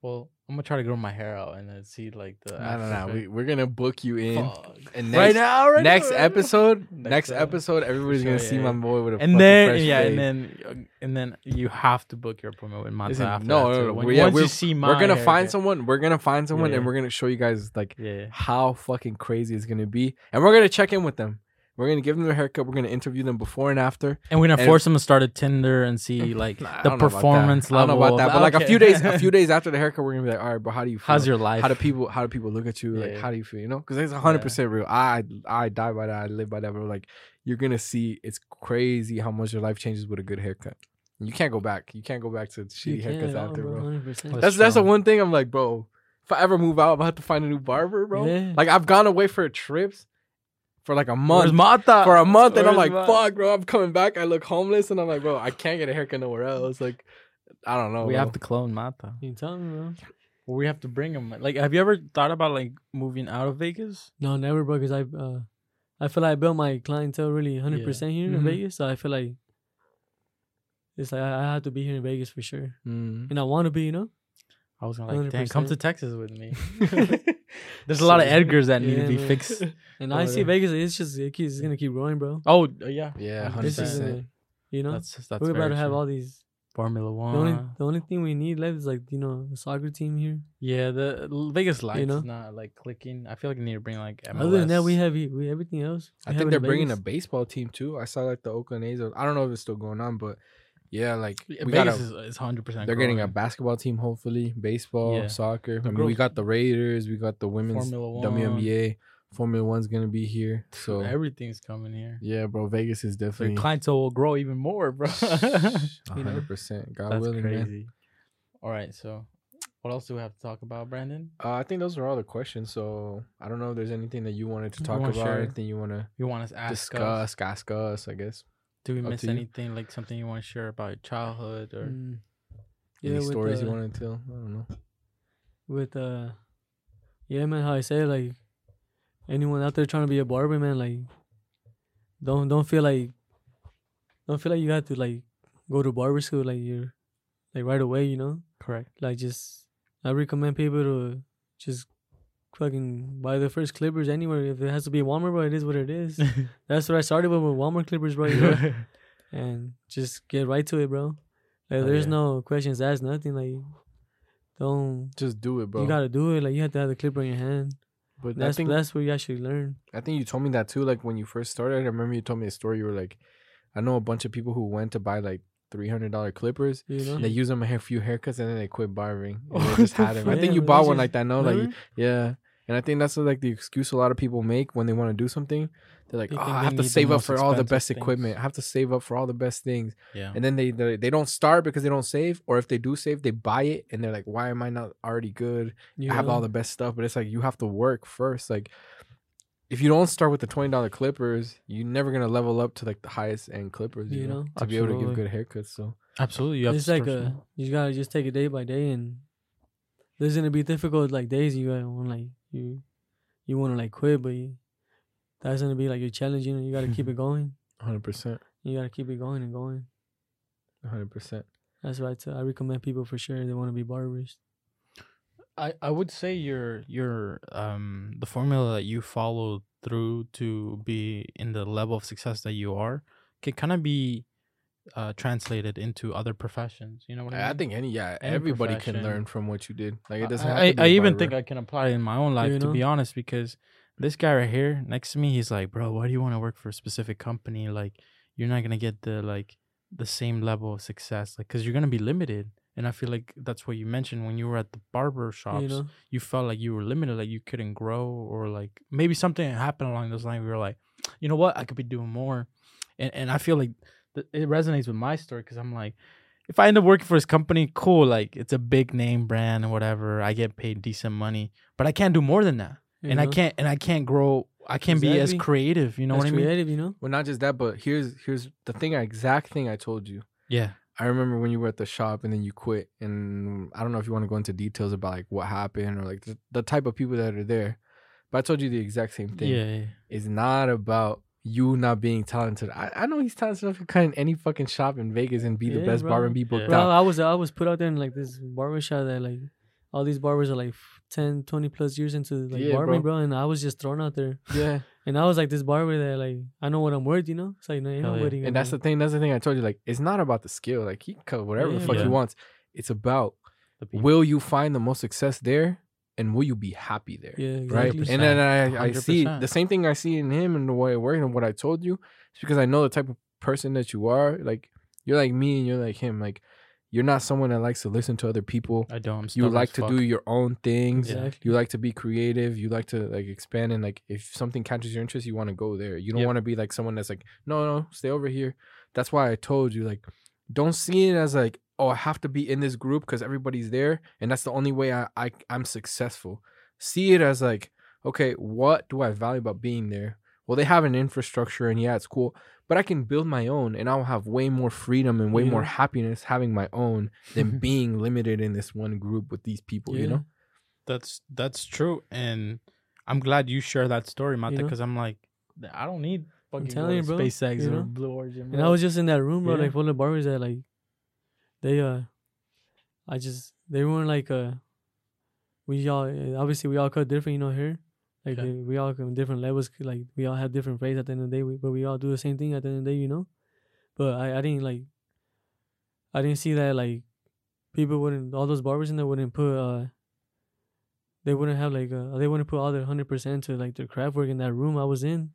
Well, I'm gonna try to grow my hair out and then see like the. No, no, no. We, we're gonna book you in. Fuck. And right now, right next now, right now. episode, Next next, episode. everybody's sure, gonna yeah, see yeah. my boy with a and then yeah, fade. and then uh, and then you have to book your appointment with Listen, after no, that, no, no, When- yeah, once you we're- see my we're gonna haircut. find someone. We're gonna find someone, and we're gonna show you guys like Yeah. how fucking crazy it's gonna be, and we're gonna check in with them. We're gonna give them a haircut. We're gonna interview them before and after. And we're gonna And- force them to start a Tinder and see like Nah, the don't know about that. performance I don't know about that, but like a few days, a few days after the haircut, we're gonna be like, all right, bro, how do you feel? How's your life? how do people how do people look at you? Like, Yeah. how do you feel? You know, because it's hundred percent real. I I die by that. I live by that, But Like, you're gonna see, it's crazy how much your life changes with a good haircut. You can't go back. You can't go back to shitty haircuts all, after, oh, bro. 100%. That's That's that's the one thing I'm like, bro. If I ever move out, I'm gonna have to find a new barber, bro. Yeah. Like I've gone away for trips for like a Where's month. Mata? For a month, and I'm like, Mata? fuck, bro. I'm coming back. I look homeless, and I'm like, bro, I can't get a haircut nowhere else. Like, I don't know. we bro. have to clone Mata. You tell me, bro. Or we have to bring him. Like, have you ever thought about like moving out of Vegas? No, never, bro. Because I, uh, I feel like I built my clientele really 100 percent here Mhm. in Vegas. So I feel like it's like I, I have to be here in Vegas for sure, Mm. and I want to be, you know. I was gonna like, dang, come to Texas with me. There's a lot of Edgars that need to be man. fixed. And I see. Vegas. It's just it keeps it's gonna keep growing, bro. Oh uh, yeah, Yeah, Hundred This is percent. you know, That's that's we're about very to have true. all these. Formula The One. only the only thing we need left is like you know a soccer team here. yeah, the L- Vegas lights know? is not like clicking. I feel like we need to bring like MLS. Other than that, we have we everything else. I think they're in bringing a baseball team too. I saw like the Oakland A's. I don't know if it's still going on, but yeah, like Yeah, we Vegas got is hundred percent. they're getting a basketball team, hopefully baseball, Yeah. soccer. I mean, we got the Raiders, we got the women's Formula One. WNBA. Formula One's gonna be here, so everything's coming here. yeah, bro. Vegas is definitely clientele will grow even more, bro. Hundred percent. God That's willing, man. crazy. All right, so what else do we have to talk about, Brandon? Uh, I think those are all the questions. So I don't know if there's anything that you wanted to talk about, share? anything you want to You want to ask us? discuss, ask us. I guess Do we Up miss to you. anything like something you want to share about your childhood or? Mm. any with, stories you uh, want to tell. I don't know. with uh yeah man how i say it, like anyone out there trying to be a barber, man, like don't don't feel like don't feel like you have to like go to barber school like you're like right away, you know? Correct. Like just I recommend people to just fucking buy the first clippers anywhere. If it has to be Walmart, bro, it is what it is. That's what I started with with Walmart clippers, bro. you know? and just get right to it, bro. Like Oh, there's yeah. no questions asked, nothing. Like don't Just do it, bro. you gotta do it. Like you have to have the clipper in your hand. but That's think that's where you actually learn. I think you told me that too. Like when you first started, I remember you told me a story. You were like, I know a bunch of people who went to buy like three hundred dollar clippers. You know. They use them a few haircuts and then they quit barbering. And they just had them. I think you bought one just- like that. No, like yeah. And I think that's like the excuse a lot of people make when they want to do something. They're like, They oh, I have to save up for all the best things. equipment. I have to save up for all the best things. Yeah. And then they, they they don't start because they don't save, or if they do save, they buy it and they're like, why am I not already good? you I have all the best stuff, but it's like you have to work first. Like if you don't start with the twenty dollar clippers, you're never gonna level up to like the highest end clippers. You, You know, know? to be able to give good haircuts. So Absolutely. You have it's to like a small. you gotta just take it day by day and there's gonna be difficult like days you gotta like you you wanna like quit but you, that's gonna be like your challenge you know you gotta keep it going. Hundred percent, you gotta keep it going and going. Hundred percent. that's right So I recommend people for sure they want to be barbers. I, I would say your your um the formula that you follow through to be in the level of success that you are can kind of be uh translated into other professions. You know what I mean? I think any yeah, Any everybody can learn from what you did. Like it doesn't. I, have I, I even think I can apply it in my own life You to be honest because this guy right here next to me he's like bro why do you want to work for a specific company like you're not gonna get the like the same level of success like because you're gonna be limited and i feel like that's what you mentioned when you were at the barber shops you know you felt like you were limited, like you couldn't grow, or like maybe something happened along those lines. We were like, you know what, I could be doing more, and and I feel like it resonates with my story because I'm like, if I end up working for this company, cool, like it's a big name brand and whatever, I get paid decent money, but I can't do more than that, you and I can't and I can't grow. I can't be as creative. You know That's what I mean? creative you know Well, not just that, but here's here's the thing. Exact thing I told you. Yeah, I remember when you were at the shop and then you quit, and I don't know if you want to go into details about like what happened or like the, the type of people that are there, but I told you the exact same thing. yeah, yeah. It's not about you not being talented. I, I know he's talented enough to cut in any fucking shop in Vegas and be the best bro. barber and be booked Yeah. bro. I was I was put out there in like this barber shop that like all these barbers are like 10 20 plus years into like Yeah, barbering bro. bro and I was just thrown out there Yeah, and I was like this barber that like I know what I'm worth you know it's like no, ain't Hell yeah. nobody and that's the thing. That's the thing I told you. Like, it's not about the skill. Like he can cut whatever the Yeah, fuck he wants. It's about will you find the most success there, and will you be happy there? yeah right? And then I, I see 100%. the same thing I see in him and the way it works and what I told you. It's because I know the type of person that you are. Like you're like me and you're like him. Like you're not someone that likes to listen to other people. I don't. You like to fuck. do your own things. exactly You like to be creative. You like to like expand and like if something catches your interest, you want to go there. You don't Yep. want to be like someone that's like, no, no, stay over here. That's why I told you like, don't see it as like, oh, I have to be in this group because everybody's there, and that's the only way I, I I'm successful. See it as like, okay, what do I value about being there? Well, they have an infrastructure, and yeah, it's cool, but I can build my own, and I'll have way more freedom and way Yeah. more happiness having my own than being limited in this one group with these people. You know. That's that's true, and I'm glad you share that story, Mata, know? because I'm like, I don't need fucking telling you, go to bro, SpaceX you or know? Blue Origin. and. I was just in that room bro Yeah. like full of barbers that like they uh I just they weren't like uh we all obviously we all cut different you know here like Okay. we all come different levels like we all have different phrases at the end of the day we, but we all do the same thing at the end of the day you know? But I I didn't like I didn't see that like people wouldn't all those barbers in there wouldn't put uh they wouldn't have like uh, they wouldn't put all their hundred percent to like their craft work in that room I was in,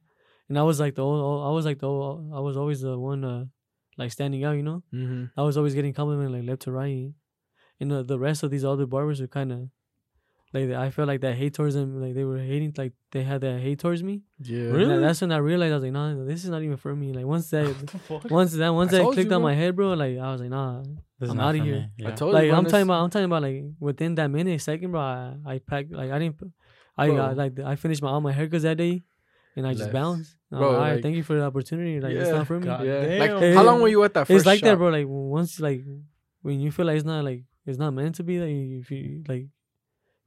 and I was like the old, I was like the old, I was always the one uh like standing out, you know. Mm-hmm. I was always getting complimented like left to right, and the the rest of these other barbers were kind of like I felt like that hate towards them, like they were hating, like they had that hate towards me. Yeah. And Really? that's when I realized I was like, nah, this is not even for me. Like once that, What the fuck? once that, once I that clicked you, on my head, bro, like I was like, nah, This I'm out of here. me. I Yeah. told like you. I'm talking about, I'm talking about like within that minute, second, bro. I, I packed like I didn't, I Bro. uh, like I finished my all my haircuts that day, and I just Left. bounced. I'm Bro, all right, like- thank you for the opportunity. Like it's not for me. God Yeah. damn. Like, Hey, how long were you at that first It's like that, bro. Like once, like when you feel like it's not like it's not meant to be. Like if you like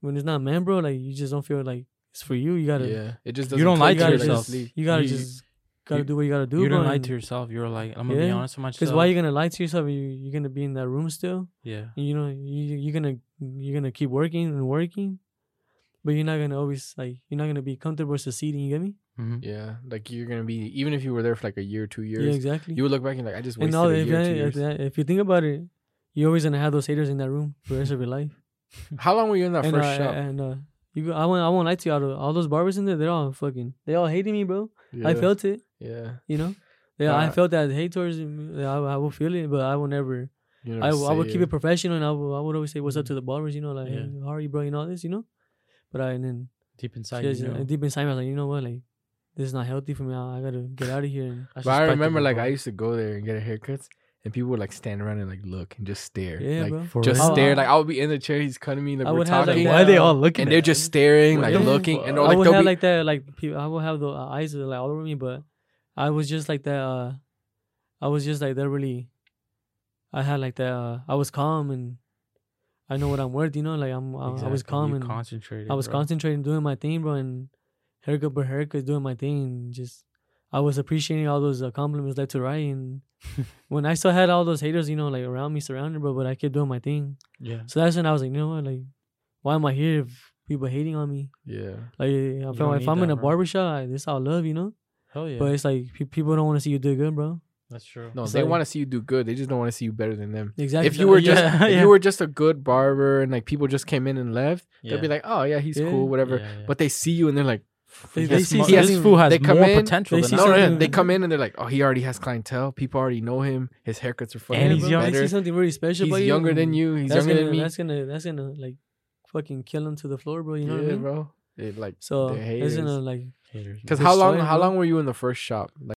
when it's not meant, bro. Like you just don't feel like it's for you. You gotta yeah, it just You doesn't don't lie to you yourself. sleep. you gotta You- just gotta you- do what you gotta do. you bro, didn't lie to yourself. You're like, I'm gonna be honest with myself. Cause why you gonna lie to yourself? You you're gonna be in that room still. Yeah. You know you you're gonna you're gonna keep working and working, but you're not gonna always like you're not gonna be comfortable succeeding. You get me? Mm-hmm. Yeah, like you're gonna be even if you were there for like a year, two years, Yeah, exactly. you would look back and like I just wasted and all a if, year, two you- years. if, you think about it, you're always gonna have those haters in that room for the rest of your life. How long were you in that and first uh, shop? and uh, you I won't I won't lie to you. Of all those barbers in there, they're all fucking they all hating me, bro. I felt it. Yeah, You know. Yeah, I Uh, felt that hate towards me. I, I will feel it, but I will never. I, will- I would keep it professional, and I would, I would always say what's up to the barbers, you know, like Yeah. hey, how are you, bro, you know all this, you know. But I and then Deep inside, just, you know. deep inside, I was like, you know what, like this is not healthy for me. I, I gotta get out of here. And That's But I remember like. I used to go there and get a haircuts, and people would like stand around and like look and just stare. yeah, like, bro. For Just real? stare. I- Like I would be in the chair, he's cutting me, like I we're would have, like, talking, that- Why are they all looking? and at they're that? just staring, like looking, and I or, I would they'll have be like that, like people. I would have the uh, eyes like all over me, but I was just like that. Uh, I was just like that. Really, I had like that. Uh, I was calm and I know what I'm worth. You know, like I'm. I, I was Exactly, calm you and concentrated. I was bro. concentrating, doing my thing, bro, and haircut per haircut, doing my thing, just I was appreciating all those uh, compliments left to right. And when I still had all those haters, you know, like around me, surrounded, bro, but I kept doing my thing. Yeah. So that's when I was like, you know what, like, why am I here if people hating on me? yeah. Like, if, don't I'm, if I'm in a bro. barbershop, I, this all love, you know. Hell yeah. But it's like pe- people don't want to see you do good, bro. That's true. No, It's they like- want to see you do good. They just don't want to see you better than them. Exactly. If you were just Yeah, if yeah. you were just a good barber and like people just came in and left, Yeah. they'd be like, oh yeah, he's Yeah. cool, whatever. Yeah, yeah. But they see you and they're like, They- he they has see mo- He has something- fool has they come more in, potential they than see us. no, no, no, something- they come in and they're like, oh, he already has clientele. People already know him. His haircuts are fucking And he's bro, young. They better. see something really special about He's you. younger than you. He's that's younger gonna, than me. That's gonna that's gonna like fucking kill him to the floor, bro. You know yeah, what I mean? bro. It, like So they're that's gonna like Haters. Because how long? him, How bro. long were you in the first shop? Like,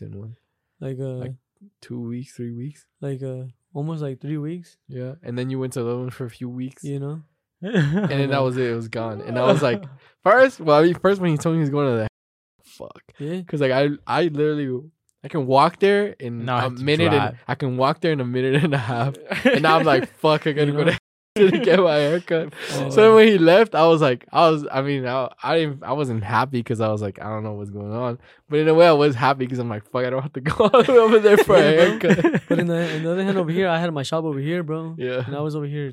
in one, like uh Like- like, two weeks, three weeks. uh almost like three weeks. Yeah, and then you went to the other one for a few weeks, You know. And then that was it. It was gone. And I was like, first, well, I mean, first when he told me he was going to the, fuck, Yeah. because like I, I literally, I can walk there in Now I a minute, and. I can walk there in a minute and a half, and now I'm like, fuck, I gotta You go to to get my haircut. Uh, So then when he left, I was like, I was, I mean, I, I didn't, I wasn't happy because I was like, I don't know what's going on. But in a way, I was happy because I'm like, fuck, I don't have to go all the way over there for a haircut. But in the, in the other hand, over here, I had my shop over here, bro. yeah, And I was over here.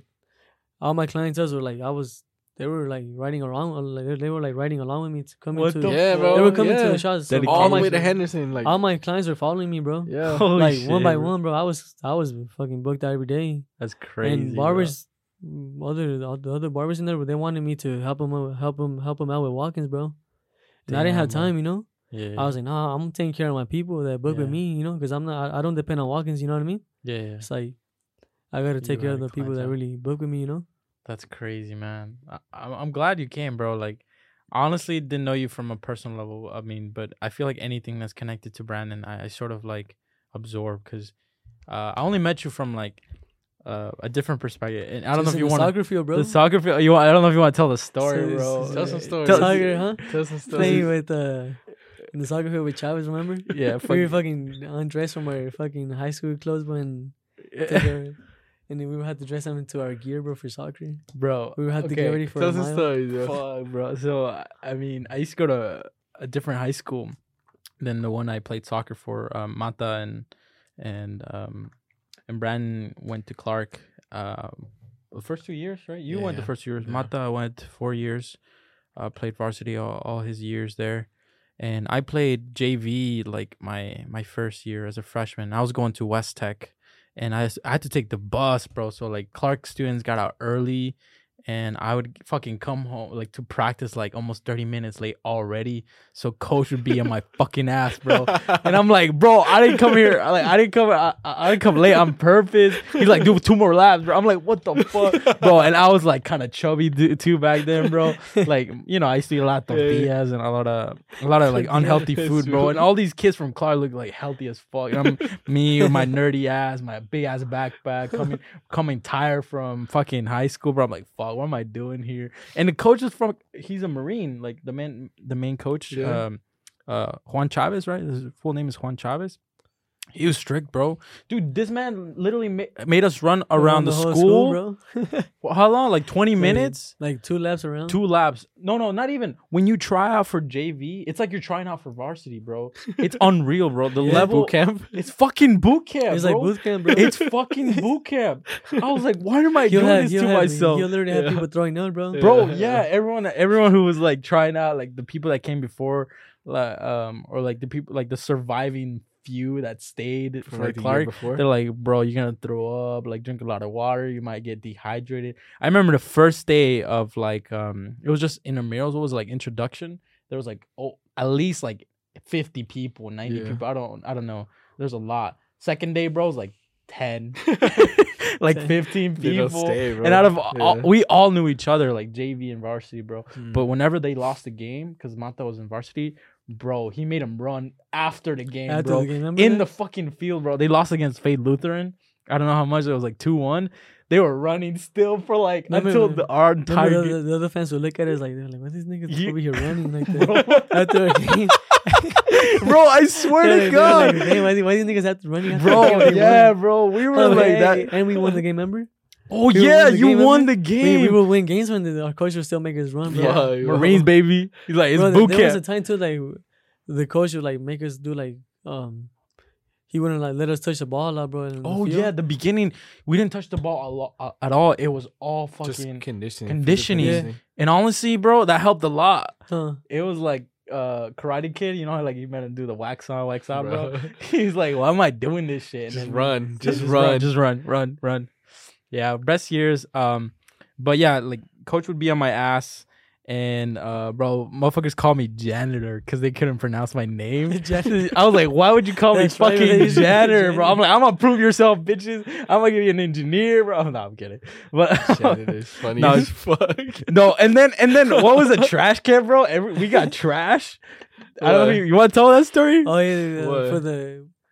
All my clients were like, I was, they were like riding around, like they were like riding along with me to come What into. the yeah, bro. they were coming yeah. to the shots. So all the my, way to Henderson, like, all my clients were following me, bro. yeah. Holy like shit, one by bro. one, bro. I was, I was fucking booked out every day. That's crazy. and barbers, mm, other the other barbers in there, but they wanted me to help them, out- help them, help them out with walk-ins, bro. And I didn't have Damn, bro. time, you know. Yeah. I was like, nah, I'm taking care of my people that book with me, you know, because I'm not, I, I don't depend on walk-ins, you know what I mean? yeah, yeah. It's like I gotta take You care of the people that clientele. really book with me, you know. That's crazy, man. I, I'm I'm glad you came, bro. Like, honestly, didn't know you from a personal level. I mean, but I feel like anything that's connected to Brandon, I, I sort of like absorb because uh, I only met you from like uh, a different perspective. And I don't know if in you the want soccer field, bro. the soccer field. You want, I don't know if you want to tell the story, So- bro. so- Tell some stories. Tell- soccer, huh? Tell some Playing with uh in the soccer field with Chavez, remember? Yeah, we were fucking undressed from our fucking high school clothes, bro, and took our- and then we would have to dress them into our gear, bro, for soccer. bro. We would have to get ready for Tell a some mile. stories, bro. Fuck, bro. So I- I mean, I used to go to a different high school than the one I played soccer for. Um, Mata and and um and Brandon went to Clark. Um, the first two years, right? You went the first two years. yeah. Mata went four years. Uh, played varsity all, all his years there, and I played JV like my my first year as a freshman. I was going to West Tech, and I, I had to take the bus, bro. So like Clark students got out early, and I would fucking come home like to practice like almost 30 minutes late already. So coach would be on my fucking ass, bro. And I'm like, bro, I didn't come here. Like, I didn't come. I, I didn't come late on purpose. He's like, do two more laps, bro. I'm like, what the fuck, bro? And I was like, kind of chubby too back then, bro. Like, you know, I used to eat a lot of tortillas and a lot of a lot of like unhealthy food, bro. And all these kids from Clark look like healthy as fuck. And I'm me with my nerdy ass, my big ass backpack, coming coming tired from fucking high school, bro. I'm like, fuck, what am I doing here? And the coach is from he's a Marine, like the man the main coach, Yeah. um uh Juan Chavez, right? His full name is Juan Chavez. He was strict, bro. Dude, this man literally ma- made us run around the, whole school. bro. Well, How long? Like 20 Like, minutes? like two laps around. Two laps. No, no, not even. When you try out for JV, it's like you're trying out for varsity, bro. It's unreal, bro. The Yeah, level Boot camp. It's fucking boot camp. It's like bro. boot camp, bro. It's fucking boot camp. I was like, why am I He'll doing have, this he'll to have, myself? He'll literally have Yeah. people throwing out, bro. Yeah. bro yeah everyone everyone who was like trying out like the people that came before like um or like the people like the surviving few that stayed From, for like, clark before? they're like bro you're gonna throw up like drink a lot of water you might get dehydrated i remember the first day of like um it was just intramurals it was like introduction there was like oh at least like 50 people 90 Yeah. people i don't i don't know there's a lot second day bro was like 10 like 15 people stay, and out of all, Yeah. we all knew each other, like JV and varsity, bro. Mm. But whenever they lost the game, because Mata was in varsity, bro, he made him run after the game, After bro. the game, in that? the fucking field, bro. They lost against Faith Lutheran. I don't know how much it was, like two one. They were running still for like Remember- until the our entire the, game. the other fans would look at us like they're like, "What these niggas Ye- over here running like that after a game?" bro, I swear They're to God, like, "Damn, why, these- why these niggas have to running after bro, yeah, won." bro, we were Oh, like hey, that. and we won the game. Remember? Oh we yeah, you game, won the game. we would win games when the, our coach would still make us run, bro. Yeah, yo. Marines, baby. He's like, it's Bro, boot there was a time too, like the coach would like make us do like um, he wouldn't like let us touch the ball a lot, bro. in the Oh yeah, the beginning we didn't touch the ball a lot uh, at all. It was all Just fucking. conditioning. conditioning. Yeah. and honestly, bro, that helped a lot. Huh. It was like uh Karate Kid, you know, how, like you meant to do the wax on, wax out, bro. Bro. He's like, why am I doing this shit? And Just then- run. just, Just, run, run. just run, run, run. Yeah, best years. Um, but yeah, like coach would be on my ass. And uh, bro, motherfuckers call me janitor because they couldn't pronounce my name. I was like, why would you call me fucking they used to say janitor, bro? I'm like, I'm gonna prove yourself, bitches. I'm gonna give you an engineer, bro. No, I'm kidding. But Janitor's funny No, as fuck. no, and then and then what was a trash can, bro? Every, we got trash. I don't know. You, you want to tell that story? Oh yeah, yeah, yeah, What?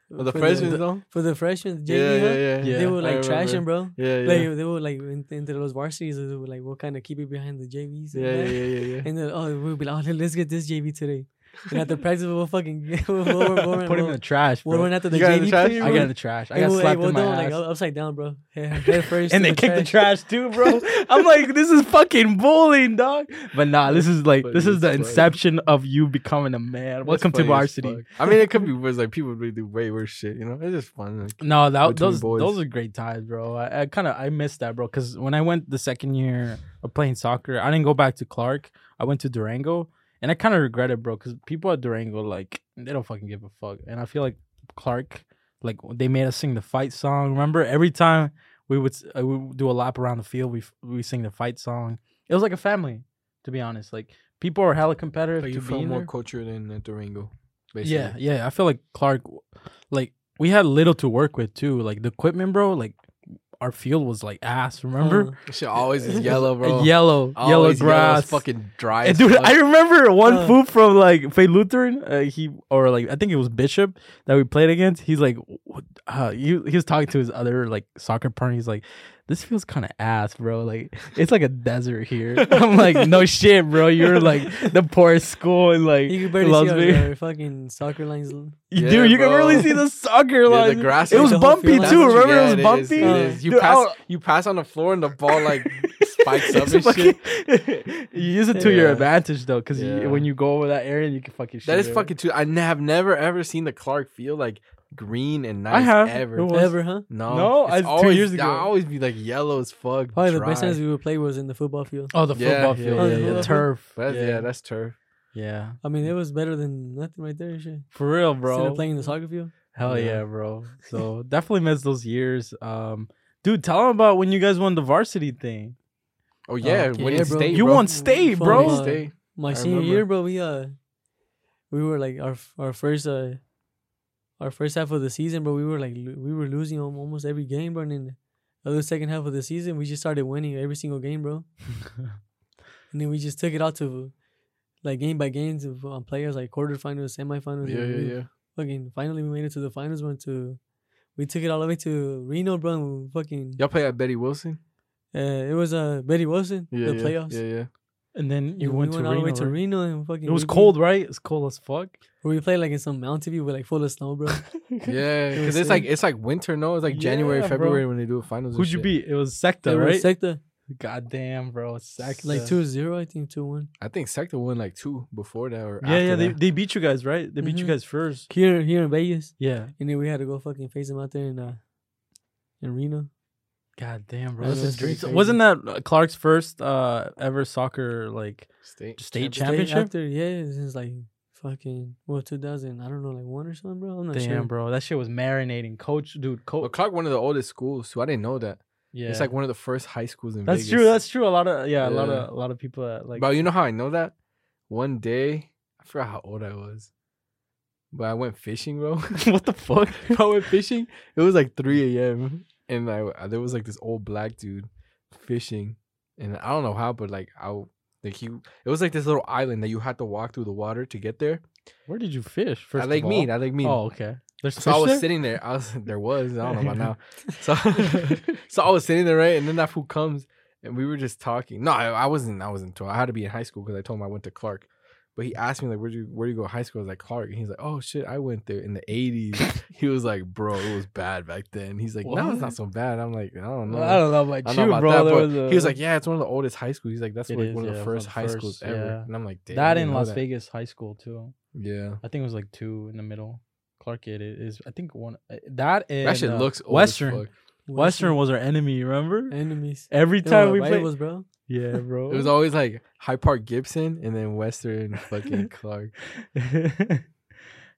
For the Oh, the for freshmen though. for the freshmen, JV, Yeah, yeah, yeah, Yeah. They were like trashing, bro. Yeah, yeah. Like they were like in, into those varsities. They were like, "We'll kind of keep it behind the JVs." yeah, yeah, yeah, yeah. And then oh, we'll be like, "Oh, let's get this JV today." And after practice, we'll fucking we'll, we'll, we'll, Put him in the trash, we'll bro. run after the You got in the JV trash? player. I bro. got in the trash. I Hey, got hey, slapped we'll in my do ass. like upside down, bro. Head, head first. and to they kicked the trash too, bro. I'm like, this is fucking bullying, dog. But nah, this is like this is the as fuck. inception of you becoming a man. That's Welcome to varsity. I mean, it could be worse. Like people really do way worse shit. You know, it's just fun. Like, No, that those boys. those are great times, bro. I, I kind of I missed that, bro. Because when I went the second year of playing soccer, I didn't go back to Clark. I went to Durango, and I kind of regret it, bro. Because people at Durango like they don't fucking give a fuck, and I feel like Clark, like they made us sing the fight song. Remember, every time we would, uh, we would do a lap around the field, we we sing the fight song. It was like a family, to be honest. Like people are hella competitive. to you feel more there. cultured in uh, Durango. Basically. Yeah, yeah. I feel like Clark, like we had little to work with too. Like the equipment, bro. Like our field was like ass. Remember? Uh, Shit always is yellow, bro. Yellow, Always yellow as grass. fucking dry. And dude, fuck. I remember one Uh. fool from like Faith Lutheran. Uh, he or like I think it was Bishop that we played against. He's like, what- uh, he he was talking to his other like soccer partner. He's like, this feels kind of ass, bro. Like it's like a desert here. I'm like, no shit, bro. You're like the poorest school in like you could barely Las see Vegas. our, our fucking soccer lines. Yeah, Dude, you can barely see the soccer Yeah, the grass. It was bumpy too. Remember Yeah, it was bumpy. Is, it is. You Dude, pass, I- you pass on the floor and the ball like spikes up It's and shit. you use it to your advantage though, because Yeah. when you go over that area, you can fucking. That is it. fucking too. I have never ever seen the Clark field like green and nice. I have. ever. It was- Ever, huh? No, No, it's I- two always, years ago. I always be like yellow as fuck. Probably the dry. best times we would play was in the football field. Oh, the Yeah, football yeah, field, yeah, yeah, yeah. the turf. But yeah. that's turf. yeah, I mean, it was better than nothing right there. Shit. for real, Instead bro. of playing in the soccer field. Hell yeah. Yeah. bro. So definitely miss those years. Um, dude, tell them about when you guys won the varsity thing. Oh yeah, yeah, winning bro. state. You bro. won state, From, bro. uh, State. My I senior remember. year, bro, we uh, we were like our our first uh, our first half of the season, bro. We were like we were losing almost every game, bro. And then the other second half of the season, we just started winning every single game, bro. And then we just took it out to like game by game to on players like quarterfinals, semifinals. Yeah, yeah, we yeah. Fucking finally, we made it to the finals. Went to we took it all the way to Reno, bro. Fucking Y'all play at Betty Wilson. uh, it was uh Betty Wilson Yeah, the yeah, playoffs. Yeah, yeah. And then you we went, to all the way Reno. to right? Reno and fucking. It was we cold, played- right? It's cold as fuck. Where we played like in some mountain view with like full of snow, bro. Yeah, because it's like it's like winter. No, it's like January, Yeah, bro. February when they do finals. Who'd you shit. beat? It was Secta, They were right? Secta, God damn, bro. Secta. like 2-0, I think 2-1. I think Sector won like two before that or Yeah, after yeah. They, that. they beat you guys, right? They beat you Mhm. guys first. Here, here in Vegas, Yeah. and then we had to go fucking face them out there in uh, in Reno. God damn, bro. That's That's pretty crazy. Wasn't that uh, Clark's first uh ever soccer like state. state State championship? After, yeah, since like fucking well, 2000, I don't know, like one or something, bro. I'm not Damn, sure. bro. That shit was marinating. Coach, dude, Well, coach. Clark, one of the oldest schools, so I didn't know that. Yeah. It's like one of the first high schools in that's Vegas. true. That's true. A lot of yeah, a lot of a lot of people that like Bro, you know how I know that? One day, I forgot how old I was, but I went fishing, bro. what the fuck? I went fishing. It was like 3 a.m. and I there was like this old black dude fishing, and I don't know how, but like I like he it was like this little island that you had to walk through the water to get there. Where did you fish? First I like of mean. I like mean. Oh, okay. There's So I was there? sitting there. I was there was I don't know about now. So so I was sitting there right, and then that fool comes, and we were just talking. No, I, I wasn't. I wasn't. I had to be in high school because I told him I went to Clark. But he asked me like, "Where'd you Where do you go to high school?" I was like, "Clark." And he's like, "Oh shit, I went there in the '80s." he was like, "Bro, it was bad back then." He's like, "No, it's not so bad." I'm like, "I don't know." I don't know about I you, don't know about bro. that, but was a- he was like, "Yeah, it's one of the oldest high schools." He's like, "That's like is, one of yeah, the one of first high schools ever." yeah. And I'm like, Damn, that in Las that." Vegas high school too. Yeah, I think it was like two in the middle. Clark it is. I think one uh, that that shit uh, looks old Western. As fuck. Western was our enemy. Remember? enemies. Every They time were we played. rivals, bro. Yeah, bro. It was always like High Park Gibson and then Western fucking Clark.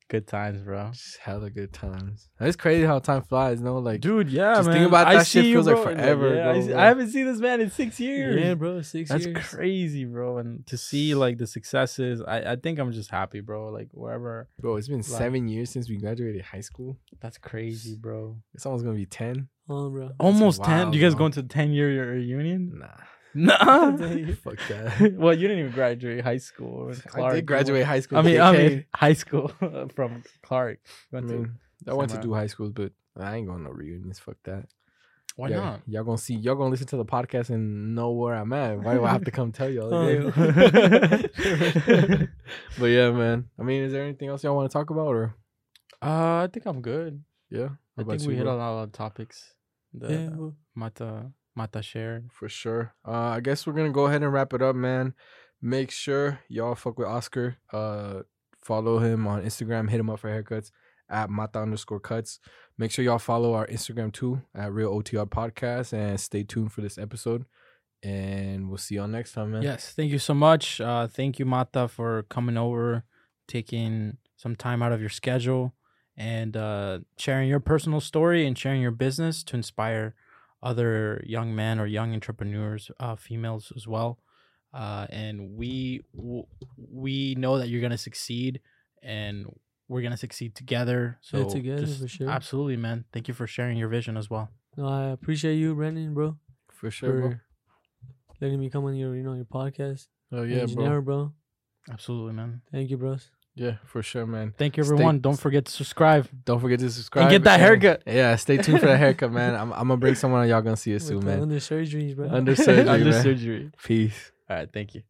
Good times, bro. Just hella good times. It's crazy how time flies, no? Like, Dude, yeah, Just man. think about I that shit see you, feels like bro, forever yeah, I, see- bro. I haven't seen this man in six years. Yeah, bro. Six That's years. crazy, bro. And to see like the successes, I, I think I'm just happy, bro. Like wherever. bro, it's been seven years since we graduated high school. That's crazy, bro. It's almost gonna be ten. Oh, bro. Almost ten. wild, Do you guys bro. going to the ten year reunion? Nah, Nah. fuck that. well, you didn't even graduate high school. with I did graduate high school. I mean, I mean, high school from Clark. I Went to- mean, I went to do high school, but I ain't going to no reunions. Fuck that. why Yeah, not? Y'all gonna see. Y'all gonna listen to the podcast and know where I'm at. Why do I have to come tell y'all? Oh, but yeah, man. I mean, is there anything else y'all want to talk about, or Uh, I think I'm good. yeah? I think we you, hit bro? on all the topics. The Yeah, Mata Mata share. For sure. Uh, I guess we're gonna go ahead and wrap it up, man. Make sure y'all fuck with Oscar. Uh, follow him on Instagram. Hit him up for haircuts at mata underscore cuts. Make sure y'all follow our Instagram too at Real OTR Podcast and stay tuned for this episode. And we'll see y'all next time, man. Yes, thank you so much. Uh, thank you, Mata, for coming over, taking some time out of your schedule, and uh, sharing your personal story and sharing your business to inspire other young men or young entrepreneurs, uh, females as well. Uh, and we w- we know that you're gonna succeed, and we're gonna succeed together. So Yeah, together, just- for sure. absolutely, man. Thank you for sharing your vision as well. no, I appreciate you, Brandon, bro, For sure, bro. letting me come on your, you know, your podcast. Oh yeah, Engineer, bro. bro. Absolutely, man. Thank you, bros. Yeah, for sure, man. Thank you, Stay- everyone. Don't forget to subscribe. Don't forget to subscribe and get that haircut. Yeah, stay tuned for that haircut, man. I'm, I'm gonna bring someone and y'all gonna see it soon, man. Under surgeries, bro. Under surgery, Under surgery. Peace. All right. Thank you.